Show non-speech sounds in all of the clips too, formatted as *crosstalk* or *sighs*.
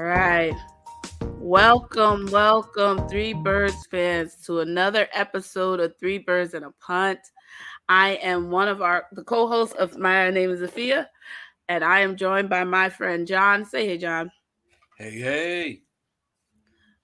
All right. Welcome, welcome, Three Birds fans, to another episode of Three Birds and a Punt. I am one of our the co-hosts of my name is Afia, and I am joined by my friend John. Say hey, John. Hey, hey.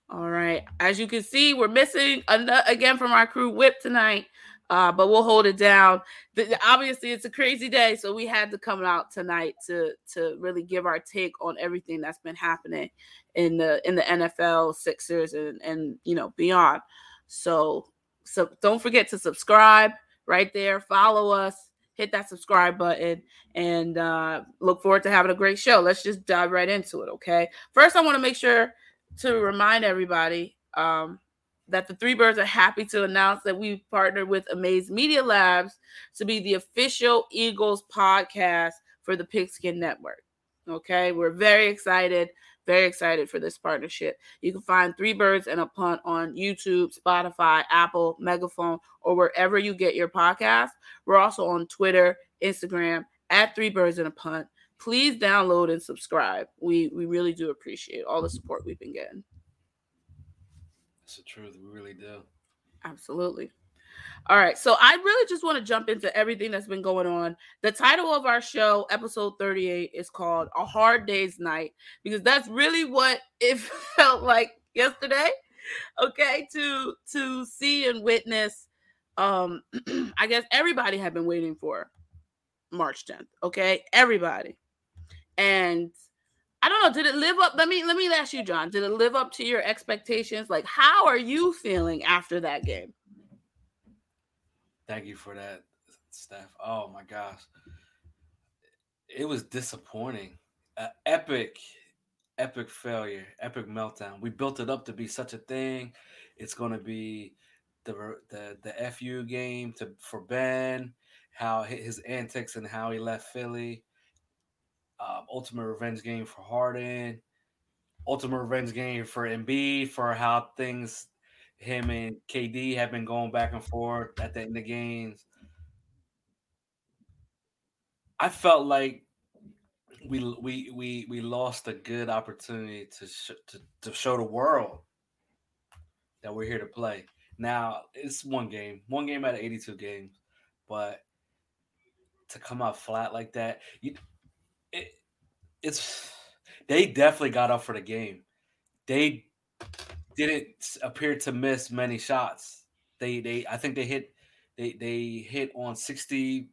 All right. As you can see, we're missing another, again from our crew whip tonight uh, but we'll hold it down. The, obviously, it's a crazy day, so we had to come out tonight to to really give our take on everything that's been happening in the in the NFL, Sixers, and and you know beyond. So so don't forget to subscribe right there, follow us, hit that subscribe button, and uh, look forward to having a great show. Let's just dive right into it, okay? First, I want to make sure to remind everybody. Um, that the Three Birds are happy to announce that we've partnered with Amaze Media Labs to be the official Eagles podcast for the Pigskin Network. Okay, we're very excited, very excited for this partnership. You can find Three Birds and a Punt on YouTube, Spotify, Apple, Megaphone, or wherever you get your podcast. We're also on Twitter, Instagram at Three Birds and a Punt. Please download and subscribe. We we really do appreciate all the support we've been getting. That's the truth. We really do. Absolutely. All right. So I really just want to jump into everything that's been going on. The title of our show, episode 38, is called A Hard Day's Night because that's really what it *laughs* felt like yesterday. Okay, to to see and witness um *clears throat* I guess everybody had been waiting for March 10th. Okay? Everybody. And I don't know. Did it live up? Let me let me ask you, John. Did it live up to your expectations? Like, how are you feeling after that game? Thank you for that, Steph. Oh my gosh, it was disappointing. Uh, epic, epic failure, epic meltdown. We built it up to be such a thing. It's going to be the the the fu game to for Ben, how his antics and how he left Philly um, Ultimate Revenge game for Harden, Ultimate Revenge game for Embiid for how things him and KD have been going back and forth at the end of games. I felt like we we we we lost a good opportunity to sh- to to show the world that we're here to play. Now it's one game, one game out of 82 games, but to come out flat like that, you it, it's they definitely got up for the game. They didn't appear to miss many shots. They they I think they hit they they hit on 62%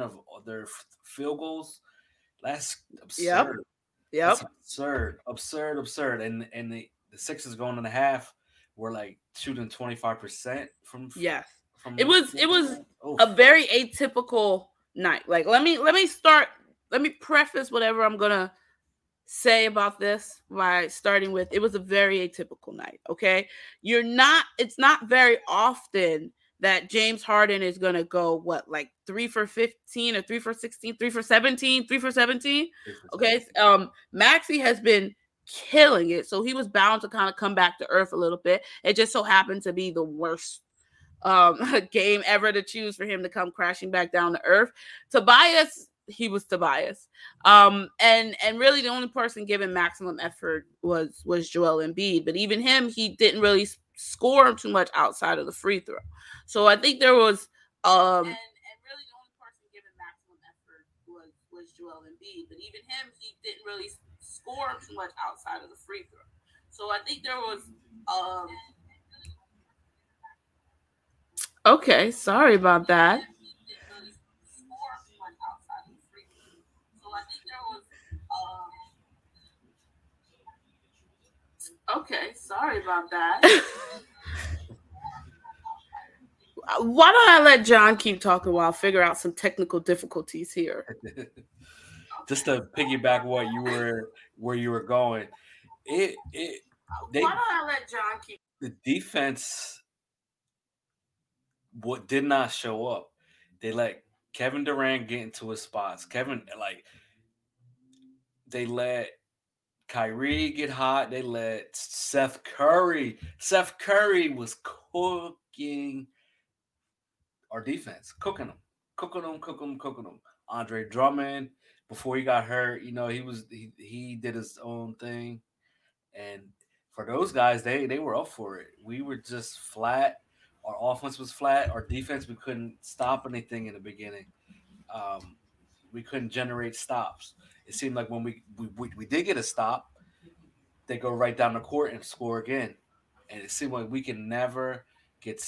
of their field goals. That's absurd. Yep. Yep. That's absurd. Absurd, absurd. And and the, the sixes going in the half were like shooting 25% from yes. From it was it was Oof. a very atypical night. Like let me let me start let me preface whatever I'm gonna say about this by starting with it was a very atypical night. Okay, you're not. It's not very often that James Harden is gonna go what like three for 15 or three for 16, three for 17, three for 17. Okay, um, Maxey has been killing it, so he was bound to kind of come back to earth a little bit. It just so happened to be the worst um *laughs* game ever to choose for him to come crashing back down to earth. Tobias he was Tobias. Um, and and really the only person given maximum effort was was Joel Embiid, but even him, he didn't really score too much outside of the free throw. So I think there was um and, and really the only person given maximum effort was was Joel Embiid, but even him, he didn't really score too much outside of the free throw. So I think there was um Okay, sorry about that. Okay, sorry about that. *laughs* Why don't I let John keep talking while I figure out some technical difficulties here? Just to piggyback what you were where you were going, it it they, why don't I let John keep the defense what did not show up. They let Kevin Durant get into his spots. Kevin like they let Kyrie get hot. They let Seth Curry. Seth Curry was cooking our defense, cooking them. cooking them, cooking them, cooking them. Andre Drummond, before he got hurt, you know, he was he, he did his own thing. And for those guys, they they were up for it. We were just flat. Our offense was flat. Our defense, we couldn't stop anything in the beginning. Um, we couldn't generate stops. It seemed like when we, we we, we did get a stop, they go right down the court and score again. And it seemed like we can never get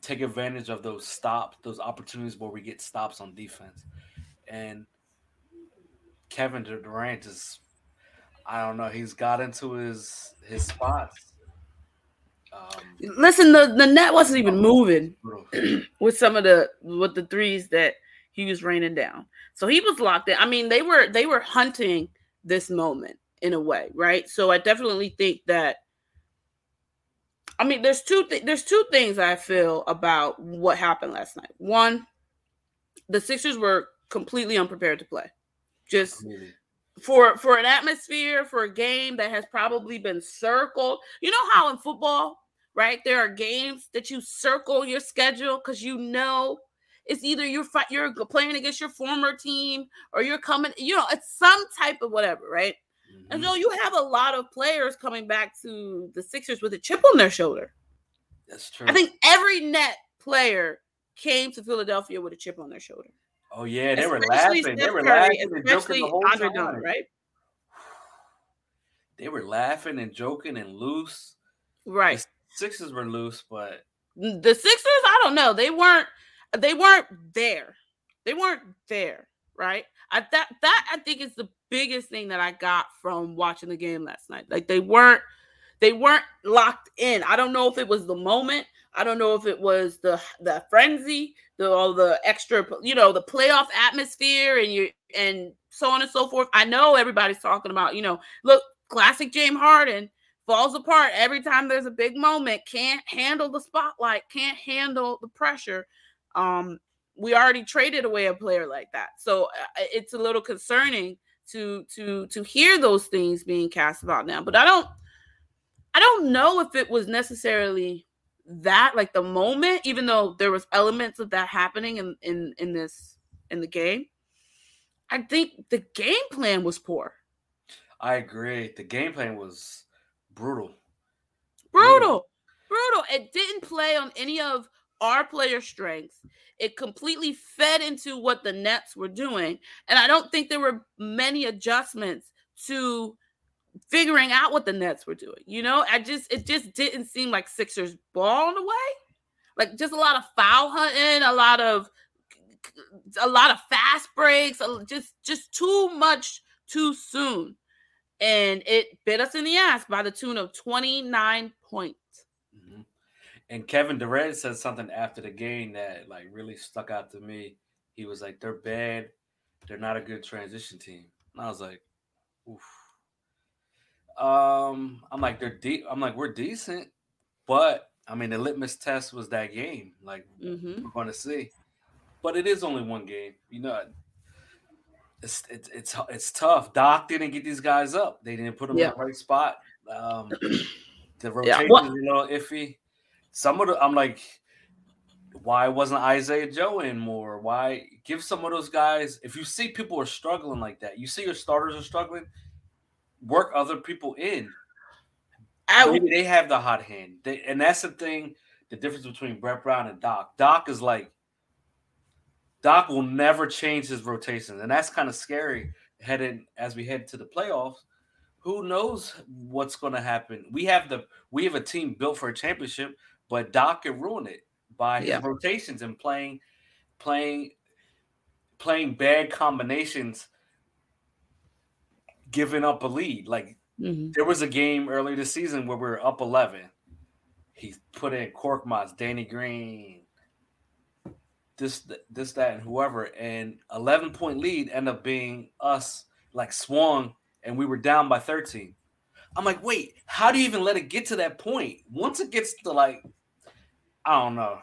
take advantage of those stops, those opportunities where we get stops on defense. And Kevin Durant is, I don't know, he's got into his his spots. Um, Listen, the, the net wasn't even moving *clears throat* with some of the with the threes that he was raining down. So he was locked in. I mean, they were they were hunting this moment in a way, right? So I definitely think that I mean, there's two th- there's two things I feel about what happened last night. One, the Sixers were completely unprepared to play. Just for for an atmosphere, for a game that has probably been circled. You know how in football, right? There are games that you circle your schedule because you know it's either you're fi- you're playing against your former team or you're coming, you know, it's some type of whatever, right? Mm-hmm. And so you have a lot of players coming back to the Sixers with a chip on their shoulder. That's true. I think every net player came to Philadelphia with a chip on their shoulder. Oh yeah, they especially were laughing. Steph they were Curry, laughing and joking the whole time. Dunn, right? They were laughing and joking and loose. Right. The Sixers were loose, but the Sixers, I don't know. They weren't. They weren't there. They weren't there. Right. I that that I think is the biggest thing that I got from watching the game last night. Like they weren't they weren't locked in. I don't know if it was the moment. I don't know if it was the the frenzy, the all the extra, you know, the playoff atmosphere and you and so on and so forth. I know everybody's talking about, you know, look, classic James Harden falls apart every time there's a big moment, can't handle the spotlight, can't handle the pressure. Um, we already traded away a player like that. So uh, it's a little concerning to to to hear those things being cast about now. But I don't I don't know if it was necessarily that like the moment even though there was elements of that happening in in in this in the game. I think the game plan was poor. I agree. The game plan was brutal. Brutal. Brutal. It didn't play on any of our player strengths. It completely fed into what the Nets were doing. And I don't think there were many adjustments to figuring out what the Nets were doing. You know, I just it just didn't seem like Sixers ball in a way. Like just a lot of foul hunting, a lot of a lot of fast breaks, just just too much too soon. And it bit us in the ass by the tune of 29 points. And Kevin Durant said something after the game that like really stuck out to me. He was like, "They're bad. They're not a good transition team." And I was like, "Oof." Um, I'm like, "They're deep." I'm like, "We're decent," but I mean, the litmus test was that game. Like, mm-hmm. we're going to see, but it is only one game. You know, it's it's it's it's tough. Doc didn't get these guys up. They didn't put them yeah. in the right spot. Um, *clears throat* the rotation yeah. is a little iffy some of the I'm like, why wasn't Isaiah Joe in more? Why give some of those guys? If you see people are struggling like that, you see your starters are struggling, work other people in. Maybe they have the hot hand, they, and that's the thing. The difference between Brett Brown and Doc. Doc is like Doc will never change his rotations, and that's kind of scary heading as we head to the playoffs. Who knows what's going to happen? We have the we have a team built for a championship but Doc could ruin it by his yeah. rotations and playing, playing, playing bad combinations, giving up a lead. Like mm-hmm. there was a game earlier this season where we were up eleven. He put in Korkmaz, Danny Green, this, this, that, and whoever, and eleven point lead end up being us like swung, and we were down by thirteen. I'm like, wait, how do you even let it get to that point? Once it gets to like I don't know.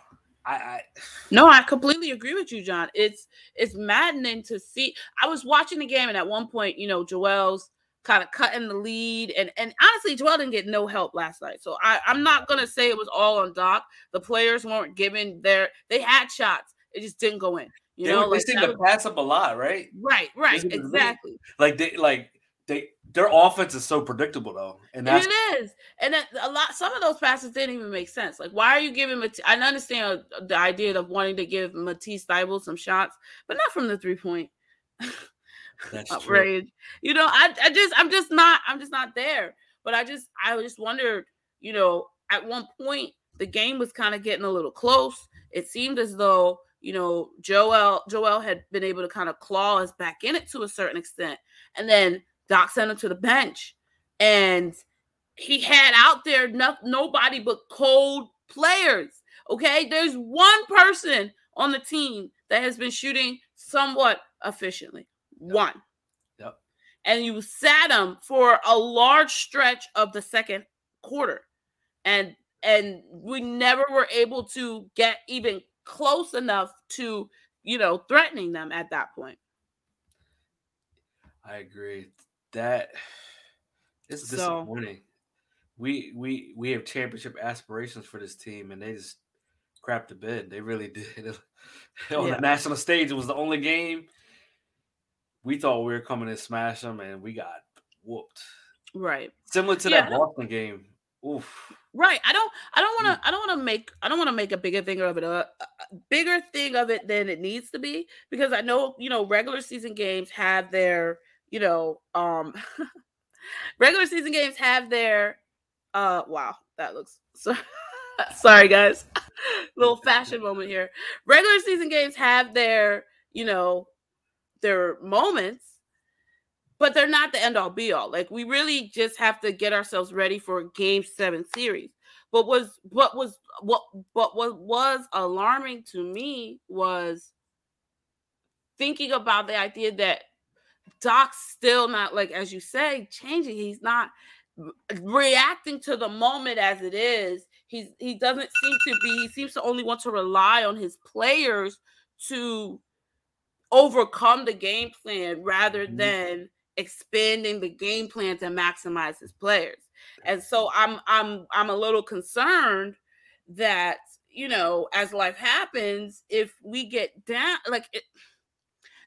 I, I *sighs* no, I completely agree with you, John. It's it's maddening to see. I was watching the game, and at one point, you know, Joel's kind of cutting the lead, and and honestly, Joel didn't get no help last night. So I I'm not gonna say it was all on Doc. The players weren't given their they had shots. it just didn't go in. You they, know, they like seem to was- pass up a lot, right? right, right, exactly. Like they like they their offense is so predictable though, and that's it is, and a lot. Some of those passes didn't even make sense. Like, why are you giving? Mat- I understand the idea of wanting to give Matisse Thybulle some shots, but not from the three point *laughs* that's uh, true. You know, I, I just, I'm just not, I'm just not there. But I just, I just wondered. You know, at one point the game was kind of getting a little close. It seemed as though you know Joel, Joel had been able to kind of claw us back in it to a certain extent, and then Doc sent him to the bench, and he had out there no, nobody but cold players. Okay, there's one person on the team that has been shooting somewhat efficiently. One. Yep. And you sat him for a large stretch of the second quarter. And and we never were able to get even close enough to, you know, threatening them at that point. I agree. That it's So- disappointing. We we we have championship aspirations for this team, and they just crapped the bed. They really *laughs* did. *laughs* On Yeah. the national stage, it was the only game we thought we were coming to smash them, and we got whooped. Right. Similar to Yeah, that Boston game. Oof. Right. I don't I don't want to mm. I don't want to make I don't want to make a bigger thing of it a, a bigger thing of it than it needs to be because I know, you know, regular season games have their, you know, um *laughs* regular season games have their uh wow, that looks *laughs* so sorry guys. *laughs* Little fashion moment here. Regular season games have their, you know, their moments but they're not the end all be all. Like we really just have to get ourselves ready for a game seven series. But was what was what what what was alarming to me was thinking about the idea that Doc's still not like as you say changing. He's not reacting to the moment as it is. He's he doesn't seem to be. He seems to only want to rely on his players to overcome the game plan rather Mhm. than expanding the game plan to maximize his players. And so I'm I'm I'm a little concerned that you know as life happens if we get down like it,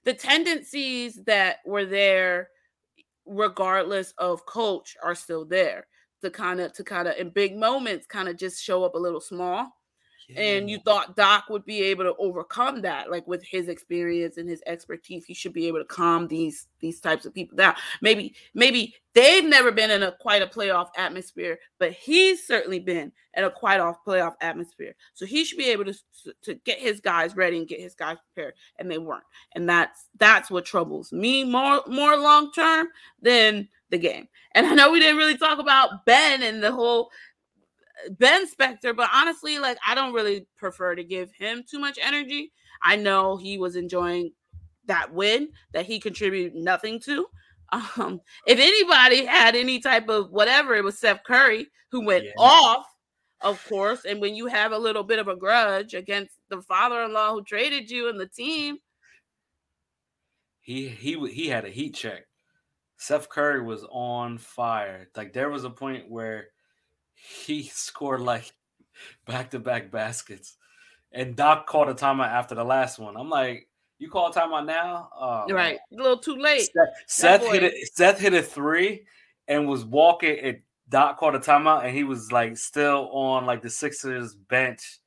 the tendencies that were there regardless of coach are still there. To kind of to kind of in big moments kind of just show up a little small and you thought Doc would be able to overcome that, like with his experience and his expertise, he should be able to calm these these types of people down. Maybe maybe they've never been in a quite a playoff atmosphere, but he's certainly been in a quite off playoff atmosphere. So he should be able to to get his guys ready and get his guys prepared, and they weren't. And that's that's what troubles me more more long term than the game. And I know we didn't really talk about Ben and the whole Ben Spector, but honestly, like I don't really prefer to give him too much energy. I know he was enjoying that win that he contributed nothing to. *laughs* Um, if anybody had any type of whatever, it was Seth Curry who went Yeah. off, of course. And when you have a little bit of a grudge against the father-in-law who traded you and the team, he he he had a heat check. Seth Curry was on fire. Like there was a point where he *laughs* scored like back to back baskets, and Doc called a timeout after the last one. I'm like, you call a timeout now? Oh, right, a little too late. Seth, Seth hit it. Seth hit a three and was walking. And Doc called a timeout, and he was like still on like the Sixers bench.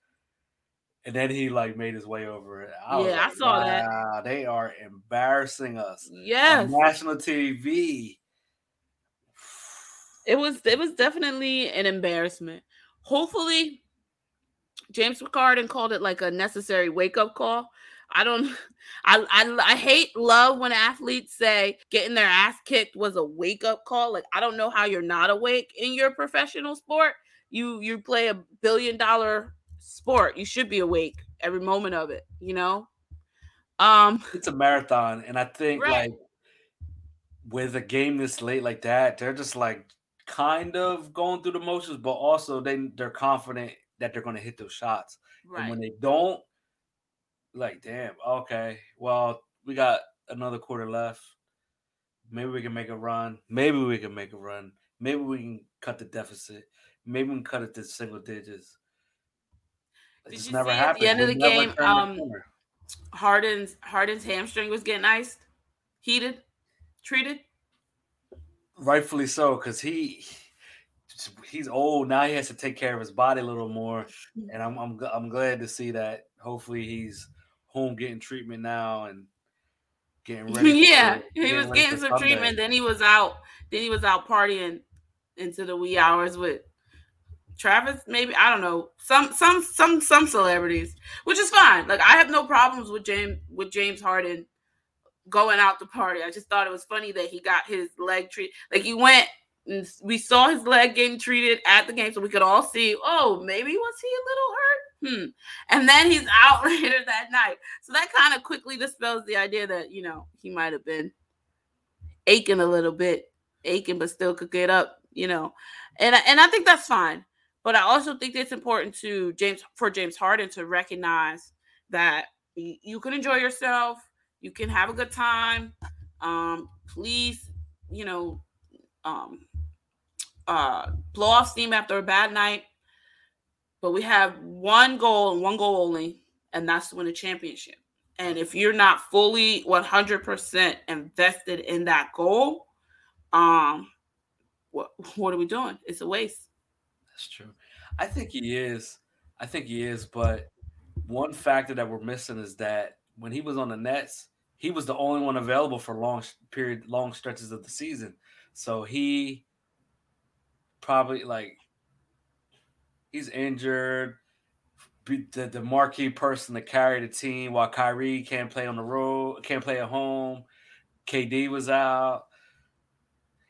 And then he like made his way over it. was Yeah, I like, saw that. They are embarrassing us Yes, on national TV. It was it was definitely an embarrassment. Hopefully, James McCartan called it like a necessary wake up call. I don't. *laughs* I, I I hate love when athletes say getting their ass kicked was a wake up call. Like I don't know how you're not awake in your professional sport. You you play a billion dollar sport. You should be awake every moment of it. You know. Um. It's a marathon, and I think Right. like with a game this late like that, they're just like kind of going through the motions, but also they they're confident that they're going to hit those shots. And when they don't, like, damn, okay, well, we got another quarter left. Maybe we can make a run. Maybe we can make a run. Maybe we can cut the deficit. Maybe we can cut it to single digits. It Did just you never see at the end of the game, um. Harden's Harden's hamstring was getting iced, heated, treated. Rightfully so, because he he's old now. He has to take care of his body a little more, and I'm I'm I'm glad to see that. Hopefully, he's home getting treatment now and getting ready. *laughs* yeah, for, he was getting some Sunday. treatment. Then he was out. Then he was out partying into the wee hours with Travis. Maybe I don't know some some some some celebrities, which is fine. Like I have no problems with James with James Harden going out to party. I just thought it was funny that he got his leg treated. Like he went and we saw his leg getting treated at the game, so we could all see. Oh, maybe was he a little hurt? Hmm. And then he's *laughs* out later that night. So that kind of quickly dispels the idea that you know he might have been aching a little bit, aching, but still could get up. You know, and and I think that's fine. But I also think it's important to James for James Harden to recognize that you can enjoy yourself, you can have a good time. Um, please, you know, um, uh, blow off steam after a bad night. But we have one goal and one goal only, and that's to win a championship. And if you're not fully 100% invested in that goal, um, what what are we doing? It's a waste. That's true. I think he is. I think he is. But one factor that we're missing is that when he was on the Nets, he was the only one available for long period, long stretches of the season. So he probably like he's injured. The, the marquee person to carry the team while Kyrie can't play on the road, can't play at home. KD was out.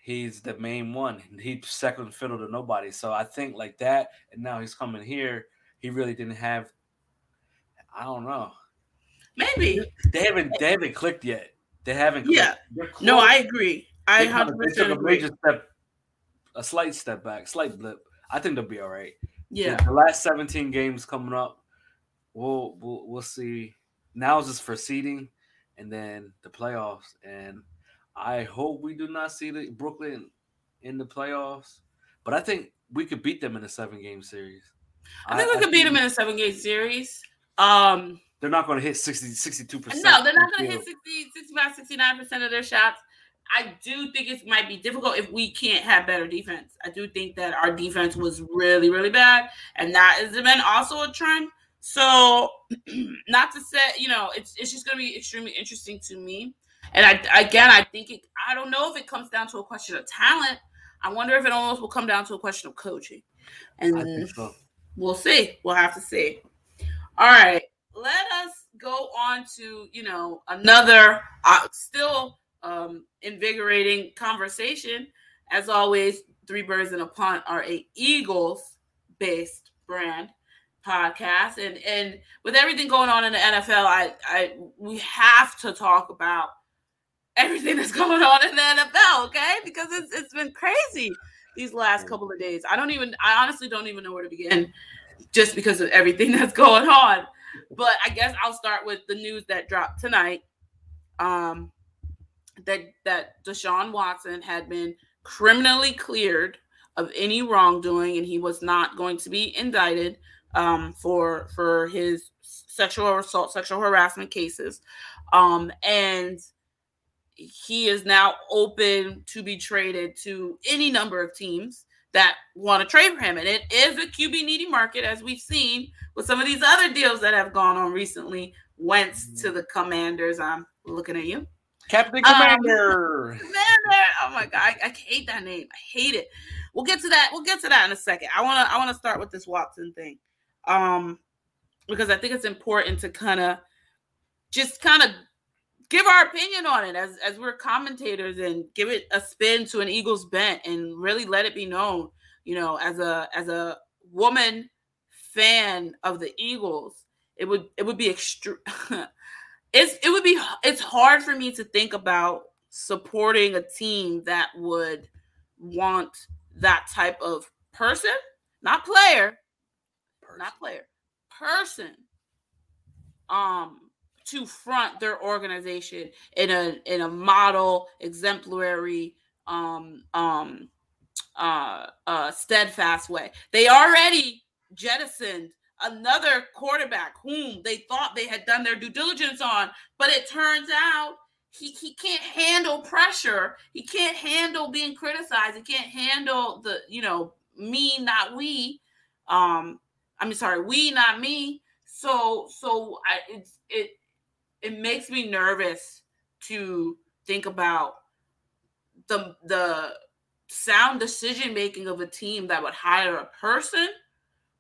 He's the main one. He's second fiddle to nobody. So I think like that, and now he's coming here. He really didn't have. I don't know. Maybe they haven't they haven't clicked yet. They haven't. Clicked. Yeah. No, I agree. I hundred percent agree. Major step a slight step back, slight blip. I think they'll be all right. Yeah. The last 17 games coming up, we'll we'll we'll see. Now is just for seeding and then the playoffs. And I hope we do not see the Brooklyn in the playoffs. But I think we could beat them in a seven game series. I think I, we could beat them in a seven game series. Um they're not going to hit 60 62%. No, they're not going to hit 60 65 69% of their shots. I do think it might be difficult if we can't have better defense. I do think that our defense was really, really bad, and that has been also a trend. So, *clears throat* not to say, you know, it's it's just going to be extremely interesting to me. And I again, I think it. I don't know if it comes down to a question of talent. I wonder if it almost will come down to a question of coaching, and so. we'll see. We'll have to see. All right, let us go on to you know another uh, still um, invigorating conversation. As always, Three Birds and a Punt are a Eagles based brand podcast, and and with everything going on in the NFL, I I we have to talk about everything that's *laughs* going on in the NFL, okay? Because it's it's been crazy these last couple of days. I don't even I honestly don't even know where to begin just because of everything *laughs* that's going on. But I guess I'll start with the news that dropped tonight. Um that that Deshaun Watson had been criminally cleared of any wrongdoing, and he was not going to be indicted um, for for his sexual assault, sexual harassment cases, um, and he is now open to be traded to any number of teams that want to trade for him. And it is a QB needy market, as we've seen with some of these other deals that have gone on recently. Wentz to the Commanders. I'm looking at you. Captain Commander. Um, *laughs* Commander. Oh my god, I, I, hate that name. I hate it. We'll get to that. We'll get to that in a second. I wanna I wanna start with this Watson thing, um, because I think it's important to kind of just kind of give our opinion on it as as we're commentators and give it a spin to an Eagles bent and really let it be known. You know, as a as a woman fan of the Eagles, it would it would be extreme. *laughs* it's it would be it's hard for me to think about supporting a team that would want that type of person, not player, person. not player, person, um, to front their organization in a in a model exemplary um um uh uh steadfast way. They already jettisoned another quarterback whom they thought they had done their due diligence on, but it turns out he, he can't handle pressure. He can't handle being criticized. He can't handle the, you know, me, not we. Um, i'm sorry, we, not me. So, so I, it's, it, it makes me nervous to think about the, the sound decision making of a team that would hire a person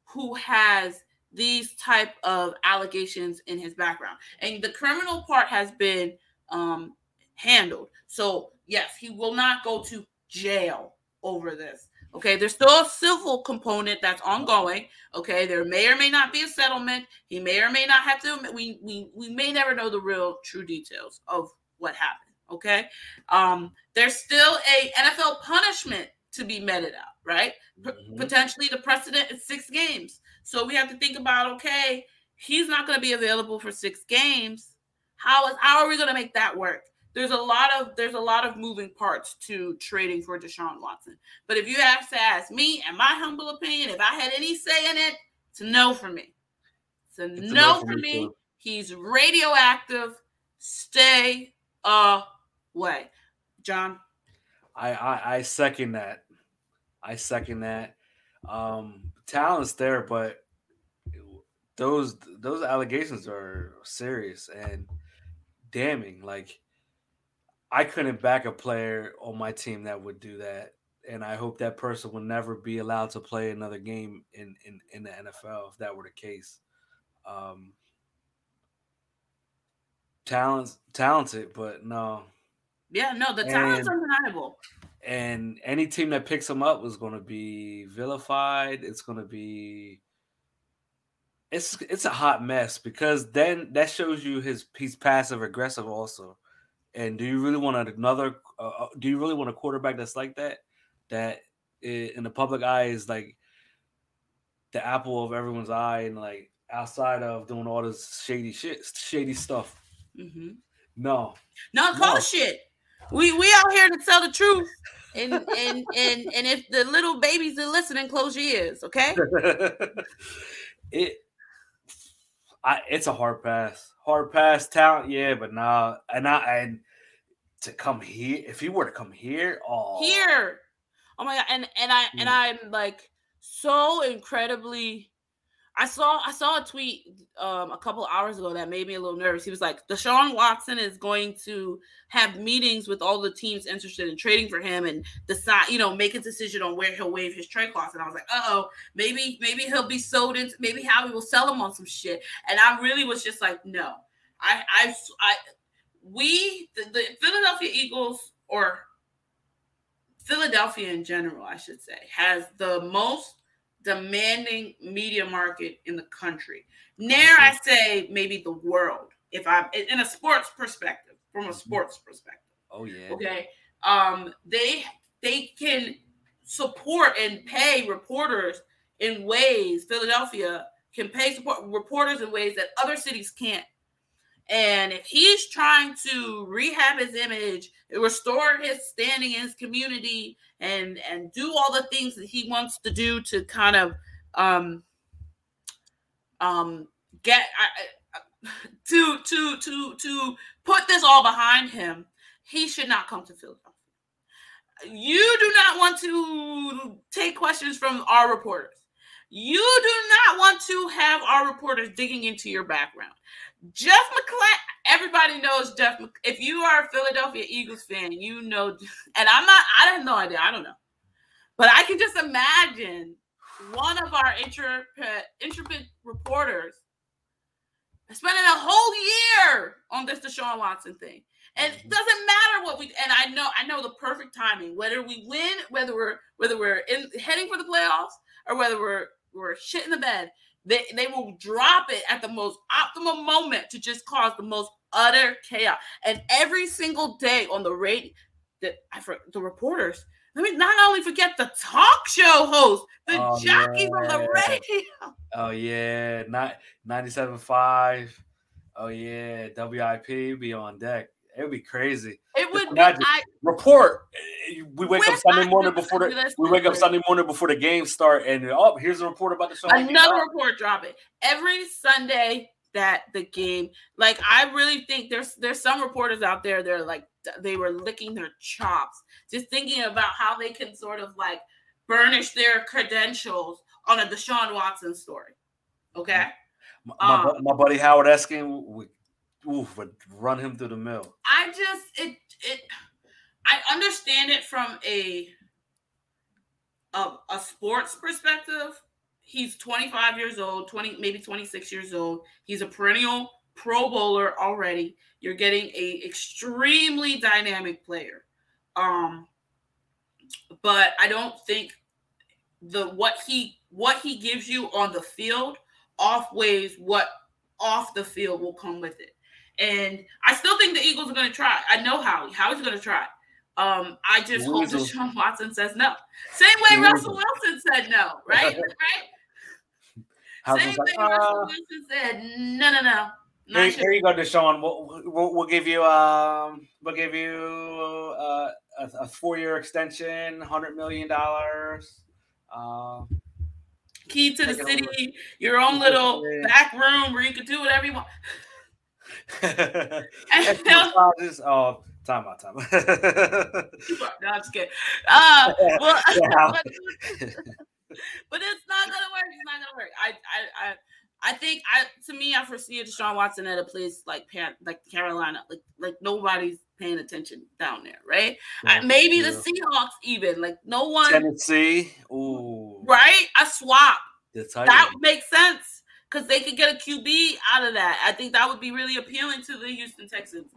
who has these type of allegations in his background. And the criminal part has been um, handled. So yes he will not go to jail over this okay there's still a civil component that's ongoing okay there may or may not be a settlement he may or may not have to we we, we may never know the real true details of what happened okay um there's still a nfl punishment to be meted out right mm-hmm. potentially the precedent is six games so we have to think about okay, he's not going to be available for six games. How is how are we going to make that work? There's a lot of there's a lot of moving parts to trading for Deshaun Watson. But if you have to ask me, and my humble opinion, if I had any say in it, it's a no for me. It's a, it's no, for me. Too. He's radioactive. Stay away, John. I, I I second that. I second that. Um, talent's there, but those those allegations are serious and damning. Like I couldn't back a player on my team that would do that. And I hope that person will never be allowed to play another game in, in, in the NFL if that were the case. Um, talents talented, but no. Yeah, no, the talent's and, undeniable and any team that picks him up is going to be vilified. It's going to be it's it's a hot mess because then that shows you his he's passive aggressive also. And do you really want another? Uh, uh do you really want a quarterback that's like that? That in the public eye is like the apple of everyone's eye, and like outside of doing all this shady shit, shady stuff. Mm-hmm. No, not call no. shit. We we out here to tell the truth. And and and and if the little babies are listening, close your ears, okay? *laughs* it I it's a hard pass. Hard pass talent, yeah, but nah. And I and to come here, if he were to come here, oh here. Oh my god, and and I and I'm like so incredibly I saw I saw a tweet um, a couple hours ago that made me a little nervous. He was like, Deshaun Watson is going to have meetings with all the teams interested in trading for him and decide, you know, make a decision on where he'll waive his trade clause. And I was like, oh, maybe maybe he'll be sold into maybe Howie will sell him on some shit. And I really was just like, no, I I I we the, the Philadelphia Eagles or Philadelphia in general, I should say, has the most demanding media market in the country. Nair, I say maybe the world, if I'm in a sports perspective, from a mm-hmm. sports perspective. Oh yeah. Okay. Um, they they can support and pay reporters in ways Philadelphia can pay support reporters in ways that other cities can't. And if he's trying to rehab his image, restore his standing in his community, and and do all the things that he wants to do to kind of um um get uh, *laughs* to to to to put this all behind him, he should not come to Philadelphia. You do not want to take questions from our reporters. You do not want to have our reporters digging into your background. Jeff McLane, everybody knows Jeff. If you are a Philadelphia Eagles fan, you know, and I'm not, I have no idea, I don't know. But I can just imagine one of our intrepid, intrepid reporters spending a whole year on this Deshaun Watson thing. And it mm-hmm. doesn't matter what we and I know I know the perfect timing, whether we win, whether we're whether we're in heading for the playoffs or whether we're we're shit in the bed. They, they will drop it at the most optimal moment to just cause the most utter chaos. And every single day on the radio, the, the reporters, let me not only forget the talk show host, the oh, jockeys yeah. on the radio. Oh, yeah. Not 97.5. Oh, yeah. WIP be on deck. It would be crazy. It would be, I, report. We wake up Sunday morning before the we wake up Sunday morning before the game start, and oh, here's a report about the show. Another report dropping every Sunday that the game. Like I really think there's there's some reporters out there. They're like they were licking their chops, just thinking about how they can sort of like burnish their credentials on a Deshaun Watson story. Okay. My, um, my, my buddy Howard Eskin would, oof, would run him through the mill. I just it it I understand it from a a, a sports perspective. He's 25 years old, 20 maybe 26 years old. He's a perennial pro bowler already. You're getting a extremely dynamic player. Um but I don't think the what he what he gives you on the field offweighs what off the field will come with it. And I still think the Eagles are going to try. I know Howie. Howie's going to try. Um, I just hope Sean Watson says no. Same way Russell Wilson said no, right? *laughs* right? Same way like, Russell Wilson said no, no, no. Here, sure. here, you go, Deshaun. We'll, we'll, we'll give you um we'll give you uh, a, a four year extension, hundred million dollars. Uh, Key to the city, over. your own little back room where you can do whatever you want. *laughs* *laughs* oh, time out, time. out. *laughs* no, I'm just kidding. Uh, *laughs* well, but, but, it's not gonna work. It's not gonna work. I, I, I I think I to me I foresee a Deshaun Watson at a place like Pan, like Carolina, like like nobody's paying attention down there, right? Yeah, maybe yeah. the Seahawks even like no one Tennessee, ooh, right? A swap that makes sense because they could get a QB out of that. I think that would be really appealing to the Houston Texans.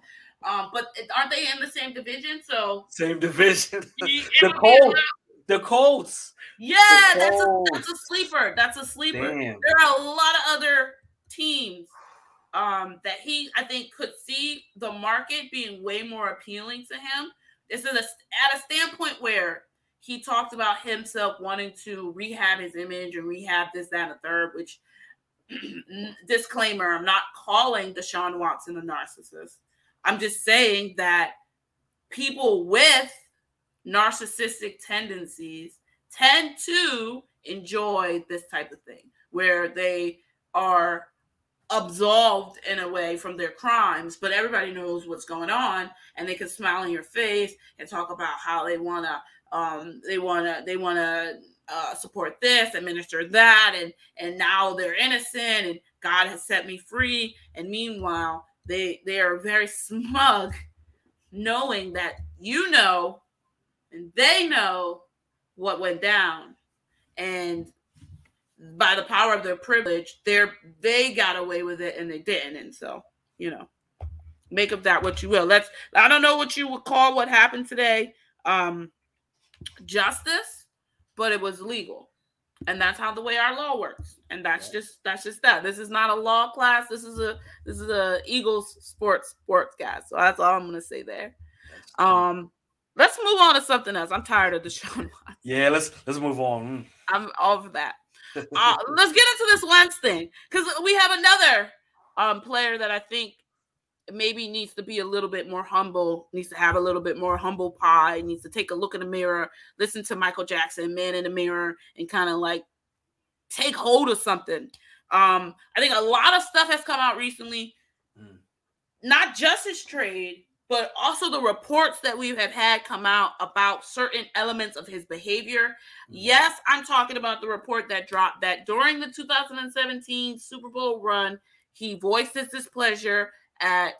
Um, but aren't they in the same division? So same division. *laughs* the Colts. The Colts. Yeah, the that's Colts. a that's a sleeper. That's a sleeper. Damn. There are a lot of other teams um, that he I think could see the market being way more appealing to him. This is a, at a standpoint where he talked about himself wanting to rehab his image and rehab this, that, and third, which disclaimer, I'm not calling Deshaun Watson a narcissist. I'm just saying that people with narcissistic tendencies tend to enjoy this type of thing where they are absolved in a way from their crimes, but everybody knows what's going on and they can smile in your face and talk about how they want to um, they want to they want to uh, support this administer that and and now they're innocent and god has set me free. And meanwhile they they are very *laughs* smug knowing that you know and they know what went down. And by the power of their privilege they're they got away with it and they didn't. And so you know make of that what you will. Let's i don't know what you would call what happened today. Um justice but it was legal. And that's how the way our law works. And that's just that's just that. This is not a law class. This is a this is a eagles sports sports guy. So that's all i'm gonna say there. Um let's move on to something else. I'm tired of the show *laughs* yeah let's let's move on. Mm. i'm off that. *laughs* Uh, let's get into this Wentz thing because we have another um player that i think maybe needs to be a little bit more humble, needs to have a little bit more humble pie, needs to take a look in the mirror, listen to Michael Jackson, Man in the Mirror, and kind of like take hold of something. Um, I think a lot of stuff has come out recently, mm. not just his trade, but also the reports that we have had come out about certain elements of his behavior. Mm. Yes, I'm talking about the report that dropped that during the 2017 Super Bowl run, he voiced his displeasure at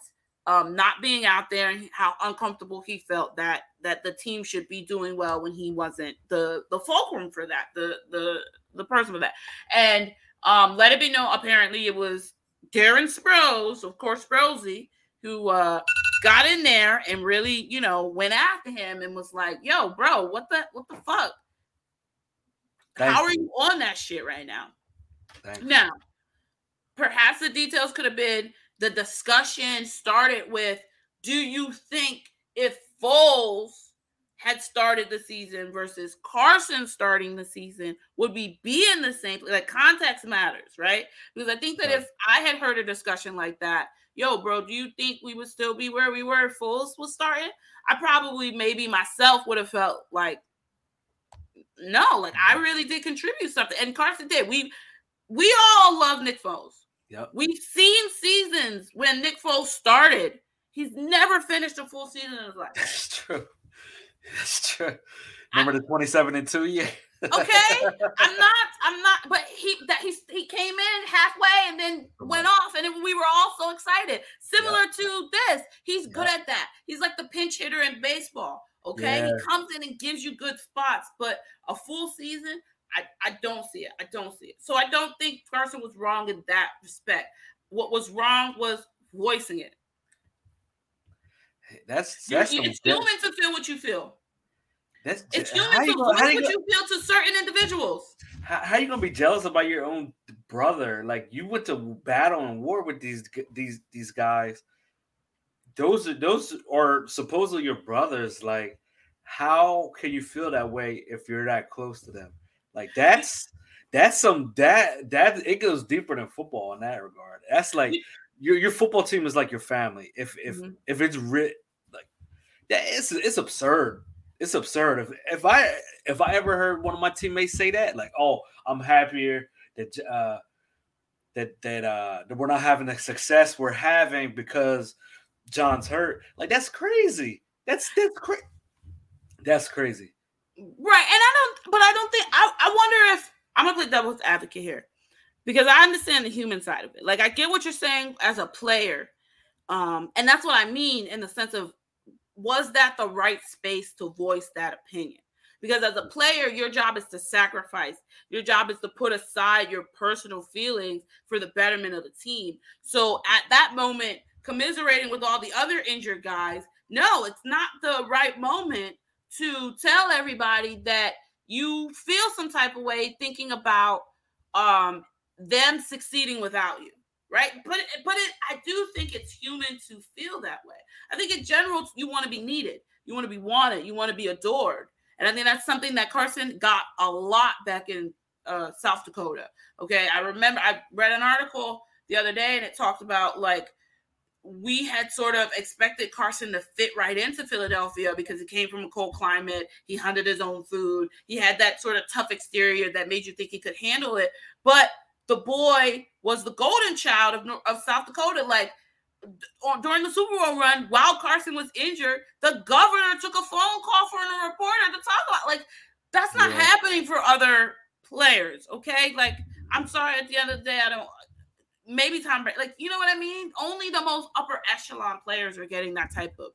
um, not being out there and how uncomfortable he felt that that the team should be doing well when he wasn't the the fulcrum for that, the the the person for that. And um, let it be known, apparently it was Darren Sproles, of course, Sprosey, who uh, got in there and really, you know, went after him and was like, "Yo, bro, what the what the fuck? Thank How you. are you on that shit right now?" Thank now, perhaps the details could have been the discussion started with do you think if Foles had started the season versus Carson starting the season, would we be in the same like context matters, right? Because I think that right. if I had heard a discussion like that, yo, bro, do you think we would still be where we were if Foles was starting? I probably maybe myself would have felt like no, like I really did contribute something. And Carson did. We we all love Nick Foles. Yep. We've seen seasons when Nick Foles started. He's never finished a full season in his life. That's true. That's true. Remember I, the 27 and 2 year? okay. *laughs* I'm not, I'm not, but he that he he came in halfway and then went off, and we were all so excited. Similar yep. to this. He's yep. good at that. He's like the pinch hitter in baseball. Okay. Yeah. He comes in and gives you good spots, but a full season, I, I don't see it. I don't see it. So I don't think Carson was wrong in that respect. What was wrong was voicing it. That's that's you, it's human to feel what you feel. That's it's human to feel what you, you feel to certain individuals. How, how you gonna be jealous about your own brother? Like you went to battle and war with these these these guys. Those are those are supposedly your brothers. Like, how can you feel that way if you're that close to them? Like that's that's some that that it goes deeper than football in that regard. That's like your your football team is like your family. If if mm-hmm. if it's writ like that, it's it's absurd. It's absurd. If if I if I ever heard one of my teammates say that, like, oh, I'm happier that uh that that uh that we're not having the success we're having because John's hurt. Like that's crazy. That's that's crazy. That's crazy. Right. And I don't, but I don't think, I, I wonder if, I'm to play devil's advocate here because I understand the human side of it. Like, I get what you're saying as a player. Um, and that's what I mean in the sense of, was that the right space to voice that opinion? Because as a player, your job is to sacrifice. Your job is to put aside your personal feelings for the betterment of the team. So at that moment, commiserating with all the other injured guys, no, it's not the right moment to tell everybody that you feel some type of way thinking about um them succeeding without you right? But but it i do think it's human to feel that way. I think in general you want to be needed. You want to be wanted. You want to be adored. And i think that's something that carson got a lot back in uh, south dakota okay? I remember i read an article the other day and it talked about like we had sort of expected Carson to fit right into Philadelphia because he came from a cold climate. He hunted his own food. He had that sort of tough exterior that made you think he could handle it. But the boy was the golden child of, of South Dakota. Like during the Super Bowl run, while Carson was injured, the governor took a phone call from a reporter to talk about like that's not yeah. happening for other players. Okay, like I'm sorry. At the end of the day, I don't maybe Tom Brady. Like, you know what I mean? Only the most upper echelon players are getting that type of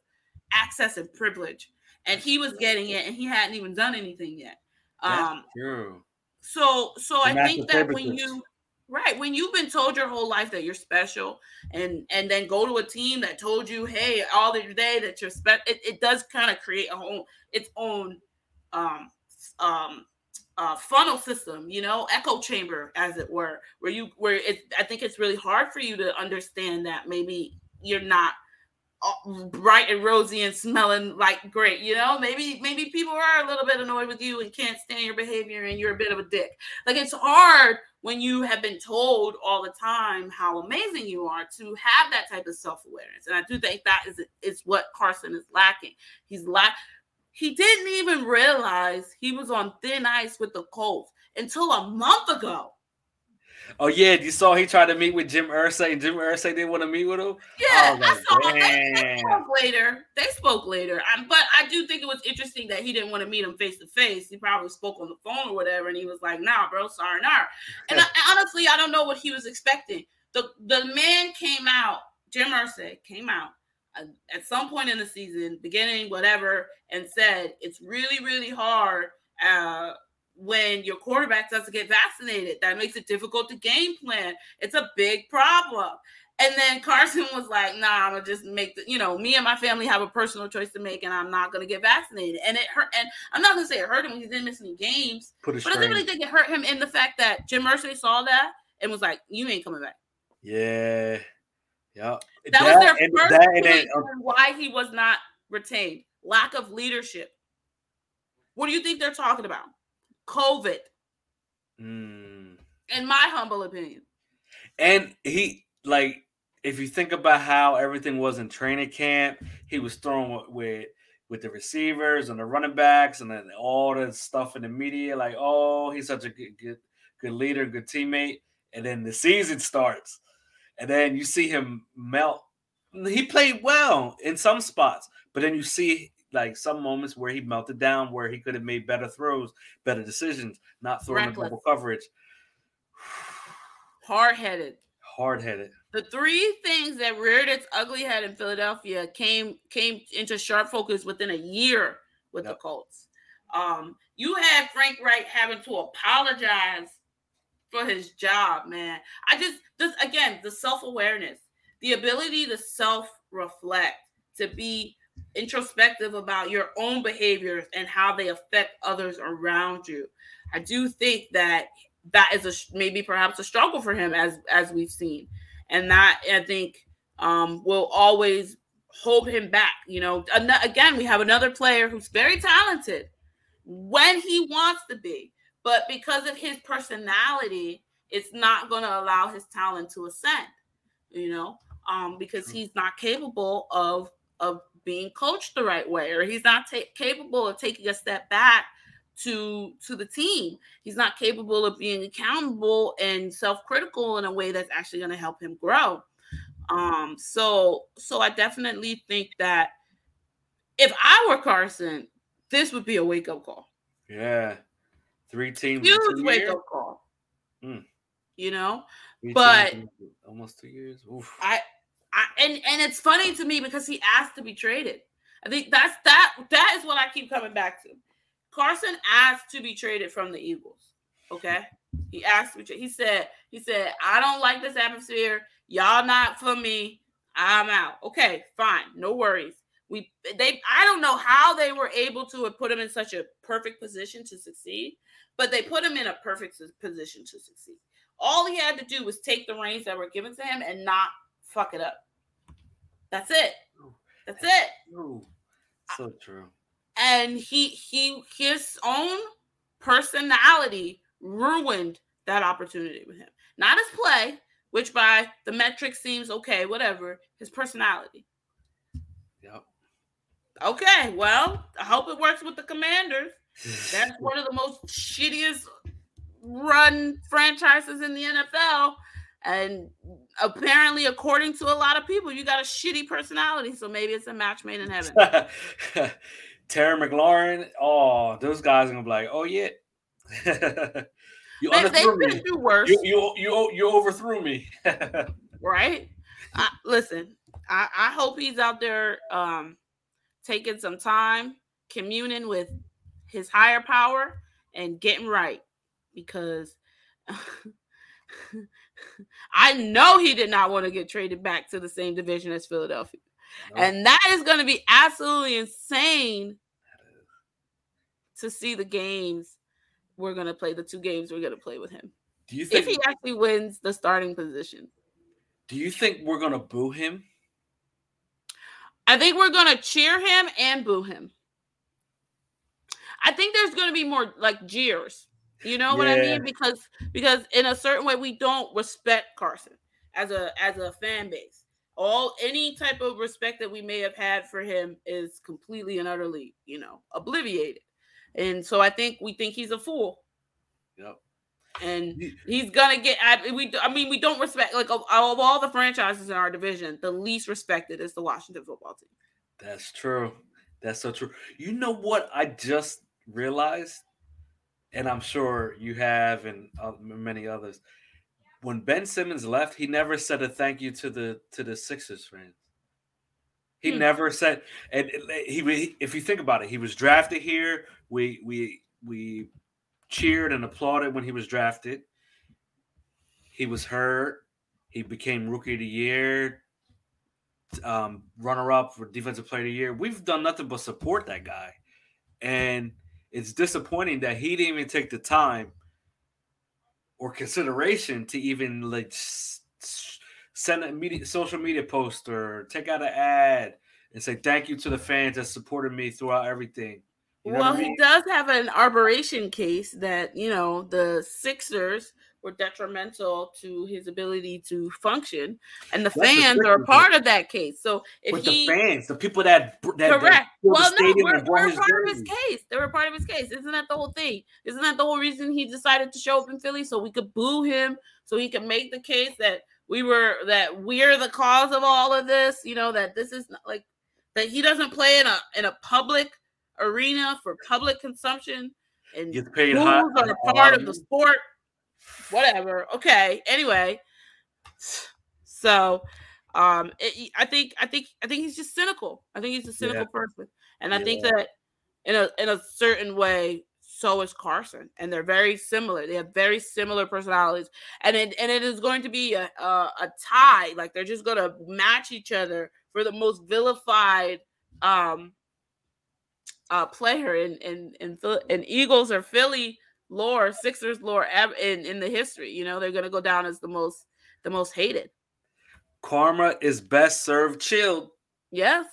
access and privilege. And he was getting it and he hadn't even done anything yet. Um true. So so and I think that when you right, when you've been told your whole life that you're special and and then go to a team that told you, hey, all the day that you're special, it, it does kind of create a whole its own um um uh, funnel system, you know, echo chamber, as it were, where you where it. I think it's really hard for you to understand that maybe you're not bright and rosy and smelling like great. You know, maybe maybe people are a little bit annoyed with you and can't stand your behavior, and you're a bit of a dick. Like it's hard when you have been told all the time how amazing you are to have that type of self awareness. And I do think that is is what Carson is lacking. He's lack he didn't even realize he was on thin ice with the Colts until a month ago. Oh yeah, you saw he tried to meet with Jim Irsay, and Jim Irsay didn't want to meet with him. Yeah, I saw they, they, spoke later. They spoke later, um, but I do think it was interesting that he didn't want to meet him face to face. He probably spoke on the phone or whatever, and he was like, "Nah, bro, sorry, nah." And I, *laughs* honestly, I don't know what he was expecting. the The man came out. Jim Irsay came out at some point in the season, beginning whatever, and said it's really, really hard uh, when your quarterback doesn't get vaccinated. That makes it difficult to game plan. It's a big problem. And then Carson was like, "Nah, I'm gonna just make the, you know, me and my family have a personal choice to make, and I'm not gonna get vaccinated." And it hurt. And I'm not gonna say it hurt him; he didn't miss any games. but I really think it hurt him in the fact that Jim Irsay saw that and was like, "You ain't coming back." Yeah, yeah. That, that was their first that, point then, why he was not retained. Lack of leadership. What do you think they're talking about? COVID. Mm. In my humble opinion. And he like if you think about how everything was in training camp, he was throwing with with the receivers and the running backs and then all the stuff in the media, like, oh, he's such a good good good leader, good teammate. And then the season starts, and then you see him melt. He played well in some spots, but then you see like some moments where he melted down, where he could have made better throws, better decisions, not throwing Reckless. double coverage. Hard headed. Hard headed. The three things that reared its ugly head in Philadelphia came came into sharp focus within a year with the Colts. Um, you had Frank Reich having to apologize for his job, man. I just this again the self awareness, the ability to self reflect, to be introspective about your own behaviors and how they affect others around you. I do think that that is a maybe perhaps a struggle for him as as we've seen, and that I think um, will always hold him back. You know, again, we have another player who's very talented when he wants to be, but because of his personality, it's not going to allow his talent to ascend. You know, um, because he's not capable of of being coached the right way, or he's not ta- capable of taking a step back to to the team. He's not capable of being accountable and self-critical in a way that's actually going to help him grow. Um, so so I definitely think that if I were Carson, this would be a wake-up call. Yeah. Three teams. in Huge wake up call. Mm. You know, Three but- teams almost two years. Oof. I, I and and it's funny to me because he asked to be traded. I think that's that that is what I keep coming back to. Carson asked to be traded from the Eagles. Okay, he asked to be. He said he said I don't like this atmosphere. Y'all not for me. I'm out. Okay, fine, no worries. We they I don't know how they were able to have put him in such a perfect position to succeed, but they put him in a perfect position to succeed. All he had to do was take the reins that were given to him and not fuck it up. That's it. That's it. Ooh. So true. And he he his own personality ruined that opportunity with him. Not his play, which by the metric seems okay, whatever. His personality. Yep. Okay, well, I hope it works with the Commanders. That's one of the most shittiest run franchises in the NFL. And apparently, according to a lot of people, you got a shitty personality. So maybe it's a match made in heaven. *laughs* Terry McLaurin. Oh, those guys are gonna be like, oh yeah. *laughs* you They, they could me. do worse, You, you you you overthrew me. *laughs* right? I, listen, I, I hope he's out there um, taking some time, communing with his higher power, and getting right because *laughs* I know he did not want to get traded back to the same division as Philadelphia. And that is going to be absolutely insane to see the games we're going to play, the two games we're going to play with him. do you If he actually wins the starting position. do you think we're gonna boo him? I think we're going to cheer him and boo him. I think there's going to be more like jeers. You know what I mean? Because because in a certain way we don't respect Carson as a as a fan base. All any type of respect that we may have had for him is completely and utterly, you know, obliviated. And so I think we think he's a fool. Yep. And he's gonna get I, we I mean we don't respect like of, of all the franchises in our division, the least respected is the Washington football team. That's true. That's so true. You know what I just realized, and I'm sure you have, and uh, many others. When Ben Simmons left, he never said a thank you to the to the Sixers fans. He Hmm. never said, and he, he if you think about it, he was drafted here. We we we cheered and applauded when he was drafted. He was hurt. He became rookie of the year, um, runner up for defensive player of the year. We've done nothing but support that guy, and it's disappointing that he didn't even take the time or consideration to even like send a media social media post or take out an ad and say thank you to the fans that supported me throughout everything. You know well, I he does have an arbitration case that you know the Sixers were detrimental to his ability to function, and the That's the fans are a part of that case. So if With he the fans, the people that that, that correct, filled well, the no, we're, we're part of his case. They were part of his case. Isn't that the whole thing? Isn't that the whole reason he decided to show up in Philly so we could boo him, so he could make the case that we were that we're the cause of all of this? You know that this is not like that he doesn't play in a in a public arena for public consumption and Gets paid high. are a part of the sport. Whatever. Okay. Anyway, so um, it, I think I think I think he's just cynical. I think he's a cynical person, and I think that in a in a certain way, so is Carson, and they're very similar. They have very similar personalities, and it and it is going to be a a, a tie. Like they're just going to match each other for the most vilified um uh player in in in, in Eagles or Philly lore, Sixers lore ev- in in the history. You know, they're going to go down as the most the most hated. Karma is best served chilled. Yes,